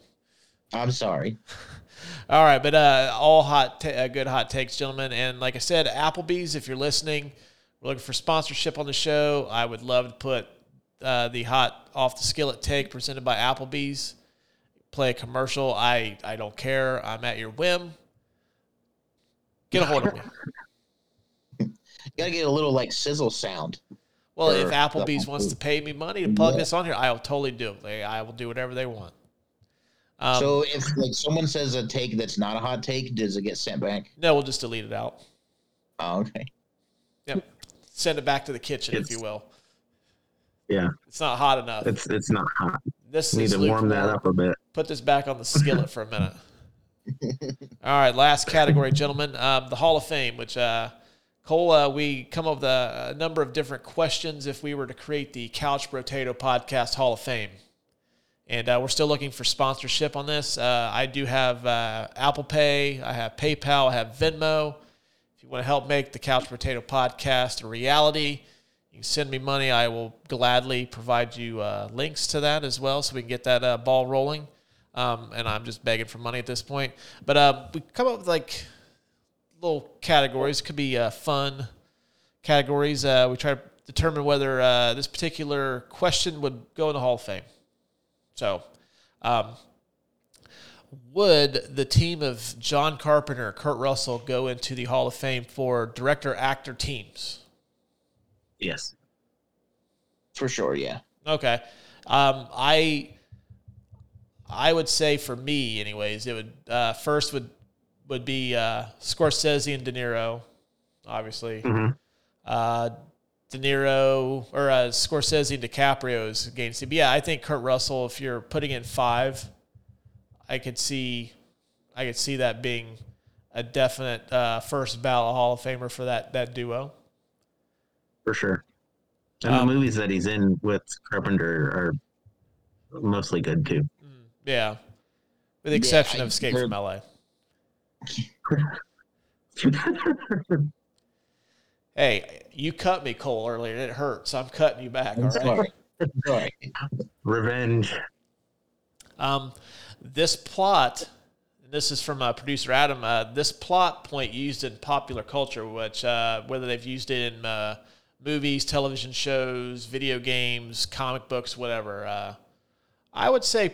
I'm sorry. All right, but uh, all hot, ta- uh, good hot takes, gentlemen. And like I said, Applebee's, if you're listening, we're looking for sponsorship on the show. I would love to put uh, the hot off the skillet take presented by Applebee's. Play a commercial. I I don't care. I'm at your whim. Get a hold of me. You gotta get a little like sizzle sound. Well, if Applebee's wants to pay me money to plug Yeah. this on here, I'll totally do it. They, I will do whatever they want. Um, so if like someone says a take that's not a hot take, does it get sent back? no, we'll just delete it out. Oh, okay. Yep. Send it back to the kitchen, if you will. Yeah, It's not hot enough. it's it's not hot. This Need is to warm that up a bit. Put this back on the skillet for a minute. All right, last category, gentlemen. Um, the Hall of Fame, which uh, Kohl, uh, we come up with a, a number of different questions if we were to create the Couch Brotato Podcast Hall of Fame. And uh, we're still looking for sponsorship on this. Uh, I do have uh, Apple Pay, I have PayPal, I have Venmo. You want to help make the Couch Brotato Podcast a reality, you can send me money. I will gladly provide you uh, links to that as well so we can get that uh, ball rolling. Um, and I'm just begging for money at this point. But uh, we come up with like little categories. Could be uh, fun categories. Uh, we try to determine whether uh, this particular question would go in the Hall of Fame. So, um, would the team of John Carpenter, Kurt Russell go into the Hall of Fame for director actor teams? Yes. For sure, yeah. Okay. Um, I I would say for me, anyways, it would uh, first would would be uh, Scorsese and De Niro, obviously. Mhm. Uh, De Niro or uh, Scorsese and DiCaprio is against it. But yeah, I think Kurt Russell. If you're putting in five, I could see, I could see that being a definite uh, first ballot Hall of Famer for that that duo. For sure. And Um, the movies that he's in with Carpenter are mostly good too. Yeah, with the exception I of Escape heard- from LA. Hey, you cut me, Kohl, earlier. and It hurt, so I'm cutting you back. All sorry. Sorry. Revenge. Um, this plot, and this is from uh, producer Adam. Uh, this plot point used in popular culture, which uh, whether they've used it in uh, movies, television shows, video games, comic books, whatever. Uh, I would say,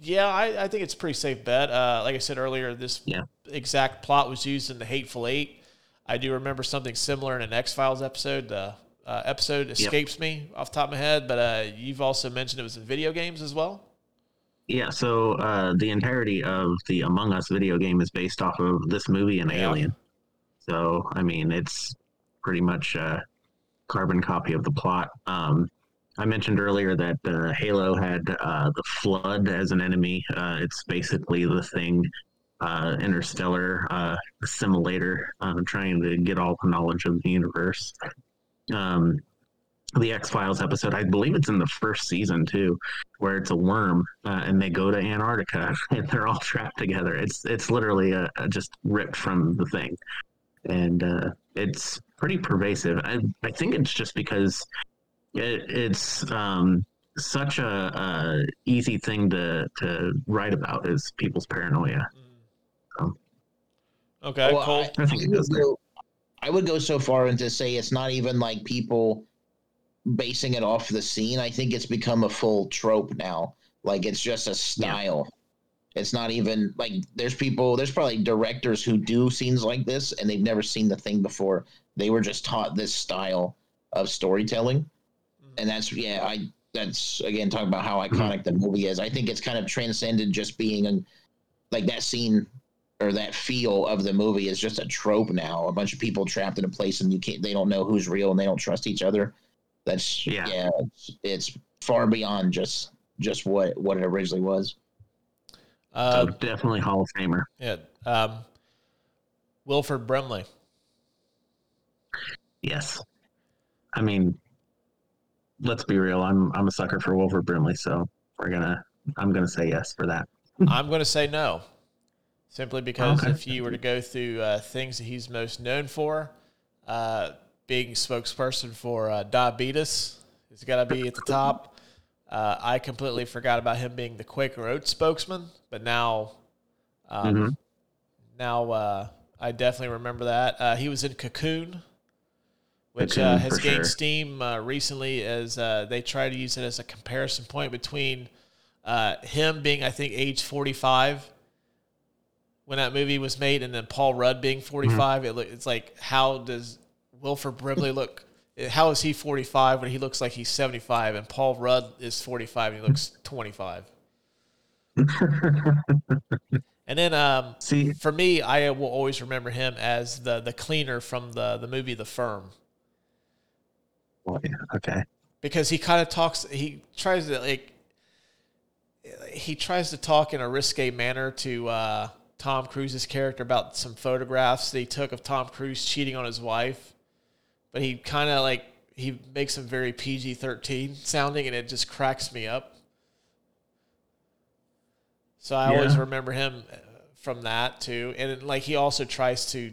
yeah, I, I think it's a pretty safe bet. Uh, like I said earlier, this Yeah. exact plot was used in the Hateful Eight. I do remember something similar in an X Files episode. The uh, episode escapes me off the top of my head, but uh, you've also mentioned it was in video games as well. Yeah, so uh, the entirety of the Among Us video game is based off of this movie and Yeah. Alien. So, I mean, it's pretty much a carbon copy of the plot. Um, I mentioned earlier that uh, Halo had uh, the Flood as an enemy. Uh, it's basically the thing, uh, interstellar uh, assimilator, uh, trying to get all the knowledge of the universe. Um, the X Files episode, I believe it's in the first season too, where it's a worm uh, and they go to Antarctica and they're all trapped together. It's it's literally a, a just ripped from the thing, and uh, it's pretty pervasive. I I think it's just because it, it's um, such a, a easy thing to to write about is people's paranoia. Okay, Well, Kohl. I, I think it would goes go, I would go so far and to say it's not even like people basing it off the scene. I think it's become a full trope now. Like it's just a style. It's not even like there's people, there's probably directors who do scenes like this and they've never seen the thing before. They were just taught this style of storytelling. Mm. And that's, yeah, I, that's again talking about how mm-hmm. iconic the movie is. I think it's kind of transcended just being an, like that scene or that feel of the movie is just a trope now. A bunch of people trapped in a place and you can't they don't know who's real and they don't trust each other. That's Yeah. yeah, it's, it's far beyond just just what what it originally was. So Uh, definitely Hall of Famer. yeah. Um, Wilford Brimley. Yes, I mean, let's be real. I'm I'm a sucker for Wilford Brimley, so we're gonna I'm gonna say yes for that. I'm going to say no, simply because Okay. if you were to go through uh, things that he's most known for, uh, being spokesperson for uh, diabetes has got to be at the top. Uh, I completely forgot about him being the Quaker Oats spokesman, but now, um, Mhm. now uh, I definitely remember that. Uh, he was in Cocoon, which uh, Cocoon, has gained sure. steam uh, recently as uh, they try to use it as a comparison point between uh, him being, I think, age 45 when that movie was made, and then Paul Rudd being 45. It it's like, how does Wilford Brimley look? How is he 45 when he looks like he's 75, and Paul Rudd is 45 and he looks 25? And then um, See, for me, I will always remember him as the the cleaner from the the movie The Firm well, yeah, okay, because he kind of talks. He tries to like he tries to talk in a risque manner to uh, Tom Cruise's character about some photographs that he took of Tom Cruise cheating on his wife, but he kind of like he makes them very PG thirteen sounding, and it just cracks me up. So I always remember him uh, from that too, and like he also tries to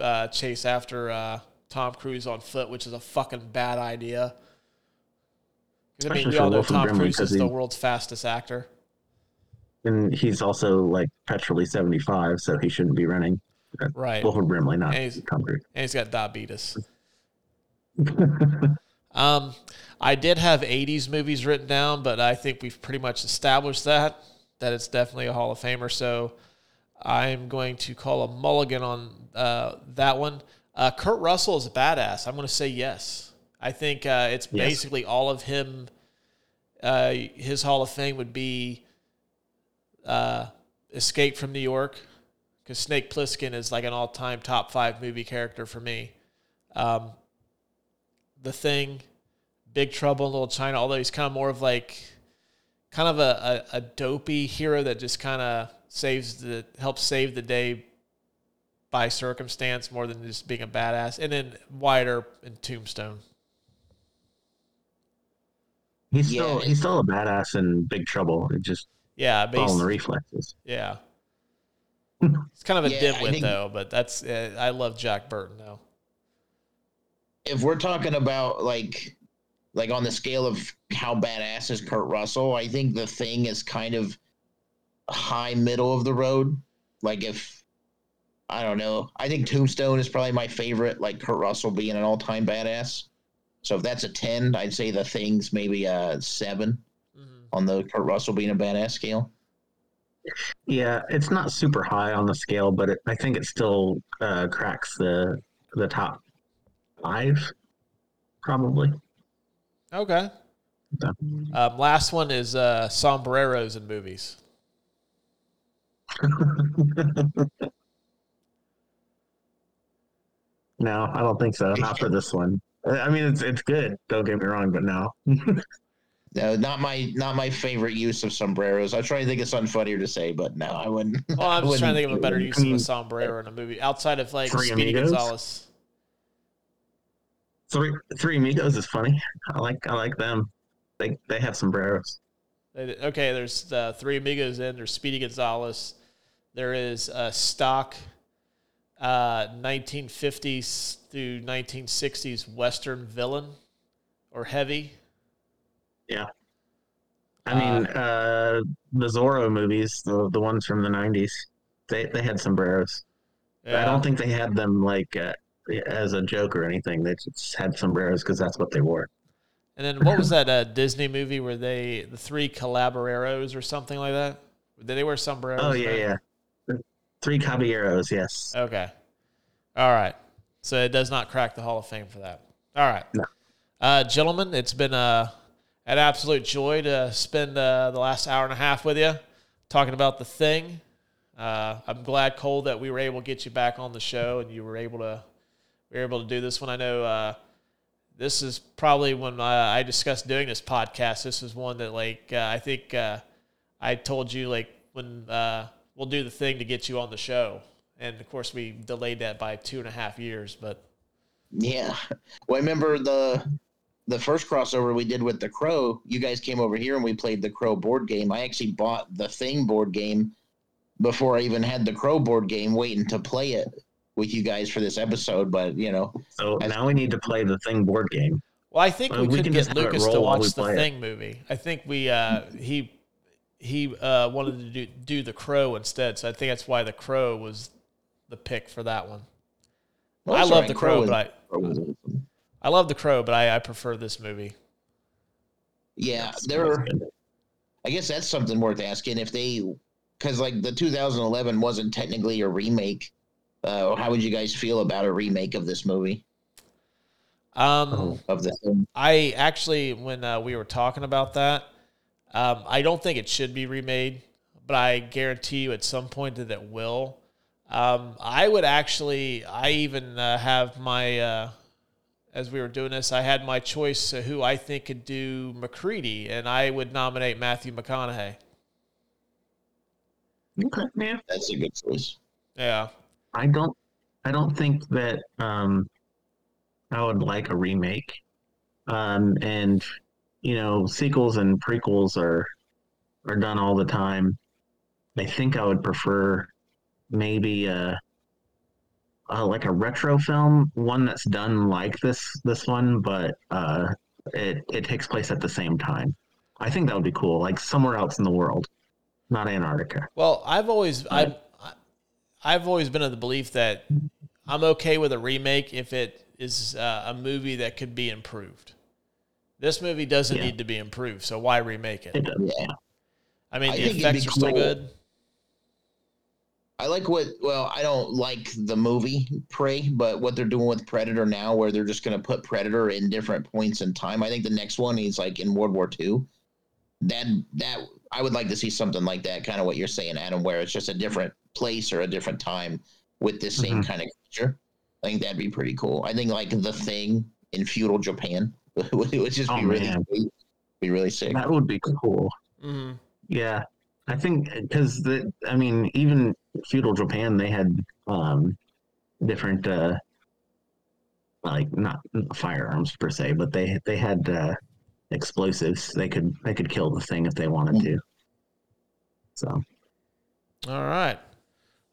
uh, chase after uh, Tom Cruise on foot, which is a fucking bad idea. I mean, we all know Tom Cruise is the world's fastest actor. and he's also like petrolly 75, so he shouldn't be running. Right. Wilford Brimley, not And he's- Tom Cruise. and he's got diabetes. Um, I did have '80s movies written down, but I think we've pretty much established that that it's definitely a Hall of Famer. So I'm going to call a mulligan on uh, that one. Uh, Kurt Russell is a badass. I'm going to say yes. I think uh, it's Yes. basically all of him. Uh, his Hall of Fame would be uh, Escape from New York, because Snake Plissken is like an all-time top five movie character for me. Um, the Thing, Big Trouble in Little China, although he's kind of more of like kind of a, a, a dopey hero that just kind of saves the helps save the day by circumstance more than just being a badass. And then Wyatt Earp and Tombstone. He's Yeah. still he's still a badass in Big Trouble. It just Yeah, but all in the reflexes. yeah. He's kind of a Yeah, I dimwit think- though, but that's uh, I love Jack Burton though. If we're talking about like like on the scale of how badass is Kurt Russell, I think the thing is kind of high middle of the road. Like if I don't know, I think Tombstone is probably my favorite. Like Kurt Russell being an all time badass. So if that's a ten, I'd say the thing's maybe a seven Mhm. on the Kurt Russell being a badass scale. Yeah, it's not super high on the scale, but it, I think it still uh, cracks the the top five, probably. Okay. Um, last one is uh, sombreros in movies. no, I don't think so. Not for this one. I mean, it's it's good. Don't get me wrong, but no. No, not my not my favorite use of sombreros. I try to think of something funnier to say, but no, I wouldn't. Well, I'm I just trying to think of a better use I of a sombrero in a movie outside of like Speedy Amigos? Gonzalez. Three Three Amigos is funny. I like I like them. They they have sombreros. Okay, there's uh, three amigos in. There's Speedy Gonzalez. There is a stock uh, 1950s through 1960s Western villain or heavy. Yeah. I mean, uh, the Zorro movies, the the ones from the '90s, they they had sombreros. I don't think they had them like uh, as a joke or anything. They just had sombreros because that's what they wore. And then what was that uh, Disney movie where they the three Calabareros or something like that? Did they wear sombreros? Oh yeah, yeah. Three caballeros, yes. Okay. All right. So it does not crack the Hall of Fame for that. All right. No. Uh, gentlemen, it's been uh, an absolute joy to spend uh, the last hour and a half with you talking about the thing. Uh, I'm glad, Kohl, that we were able to get you back on the show and you were able to we were able to do this one. I know uh, this is probably when I, I discussed doing this podcast. This is one that like uh, I think uh, I told you like when uh, we'll do the thing to get you on the show, and of course we delayed that by two and a half years. But Yeah. Well, I remember the the first crossover we did with the Crow. You guys came over here and we played the Crow board game. I actually bought the Thing board game before I even had the Crow board game, waiting to play it with you guys for this episode. But you know, So I- now we need to play the thing board game. well, I think Well, we, we could can get just have it Lucas to roll while we watch the play it. thing movie. I think we uh, he he uh, wanted to do, do the Crow instead, so I think that's why the Crow was the pick for that one. Well, I love all right. the Crow, is- but I Crow awesome. I love the Crow, but I, I prefer this movie. yeah, That's- there. that's good. I guess that's something worth asking if they, because like the 2011 wasn't technically a remake. Uh, how would you guys feel about a remake of this movie Um, Oh. of the thing? I actually, when uh, we were talking about that, um, I don't think it should be remade, but I guarantee you at some point that it will. Um, I would actually, I even uh, have my, uh, as we were doing this, I had my choice of who I think could do MacReady, and I would nominate Matthew McConaughey. Okay, yeah. That's a good choice. Yeah. I don't I don't think that um I would like a remake. Um and you know, sequels and prequels are are done all the time. I think I would prefer maybe a, uh like a retro film, one that's done like this this one, but uh it it takes place at the same time. I think that would be cool, like somewhere else in the world, not Antarctica. Well, I've always I. I've always been of the belief that I'm okay with a remake if it is uh, a movie that could be improved. This movie doesn't Yeah. need to be improved, so why remake it? It. Yeah. I mean, I the effects be are still good. I like what. Well, I don't like the movie Prey, but what they're doing with Predator now, where they're just going to put Predator in different points in time. I think the next one is like in World War II. That that I would like to see something like that, kind of what you're saying, Adam, where it's just a different place or a different time with this same Mhm. kind of creature. I think that'd be pretty cool. I think like the thing in feudal Japan would would just Oh, be really sweet. be really sick. That would be cool. hmm Yeah, I think because the I mean even feudal Japan they had um different uh like not firearms per se, but they they had uh explosives. They could they could kill the thing if they wanted to. So All right.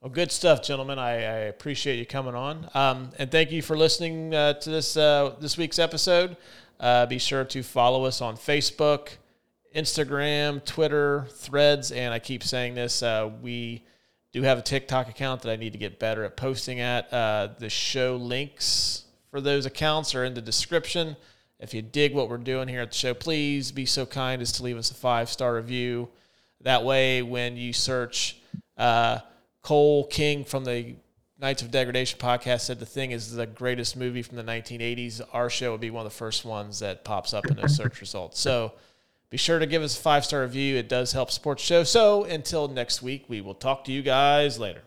Well, good stuff, gentlemen. I, I appreciate you coming on, um, and thank you for listening uh, to this uh, this week's episode. Uh, be sure to follow us on Facebook, Instagram, Twitter, Threads, and I keep saying this. Uh, we do have a TikTok account that I need to get better at posting at. Uh, the show links for those accounts are in the description. If you dig what we're doing here at the show, please be so kind as to leave us a five star review. That way, when you search uh, Kohl King from the Knights of Degradation podcast said the thing is the greatest movie from the 1980s, our show would be one of the first ones that pops up in those search results. So be sure to give us a five star review. It does help support the show. So until next week, we will talk to you guys later.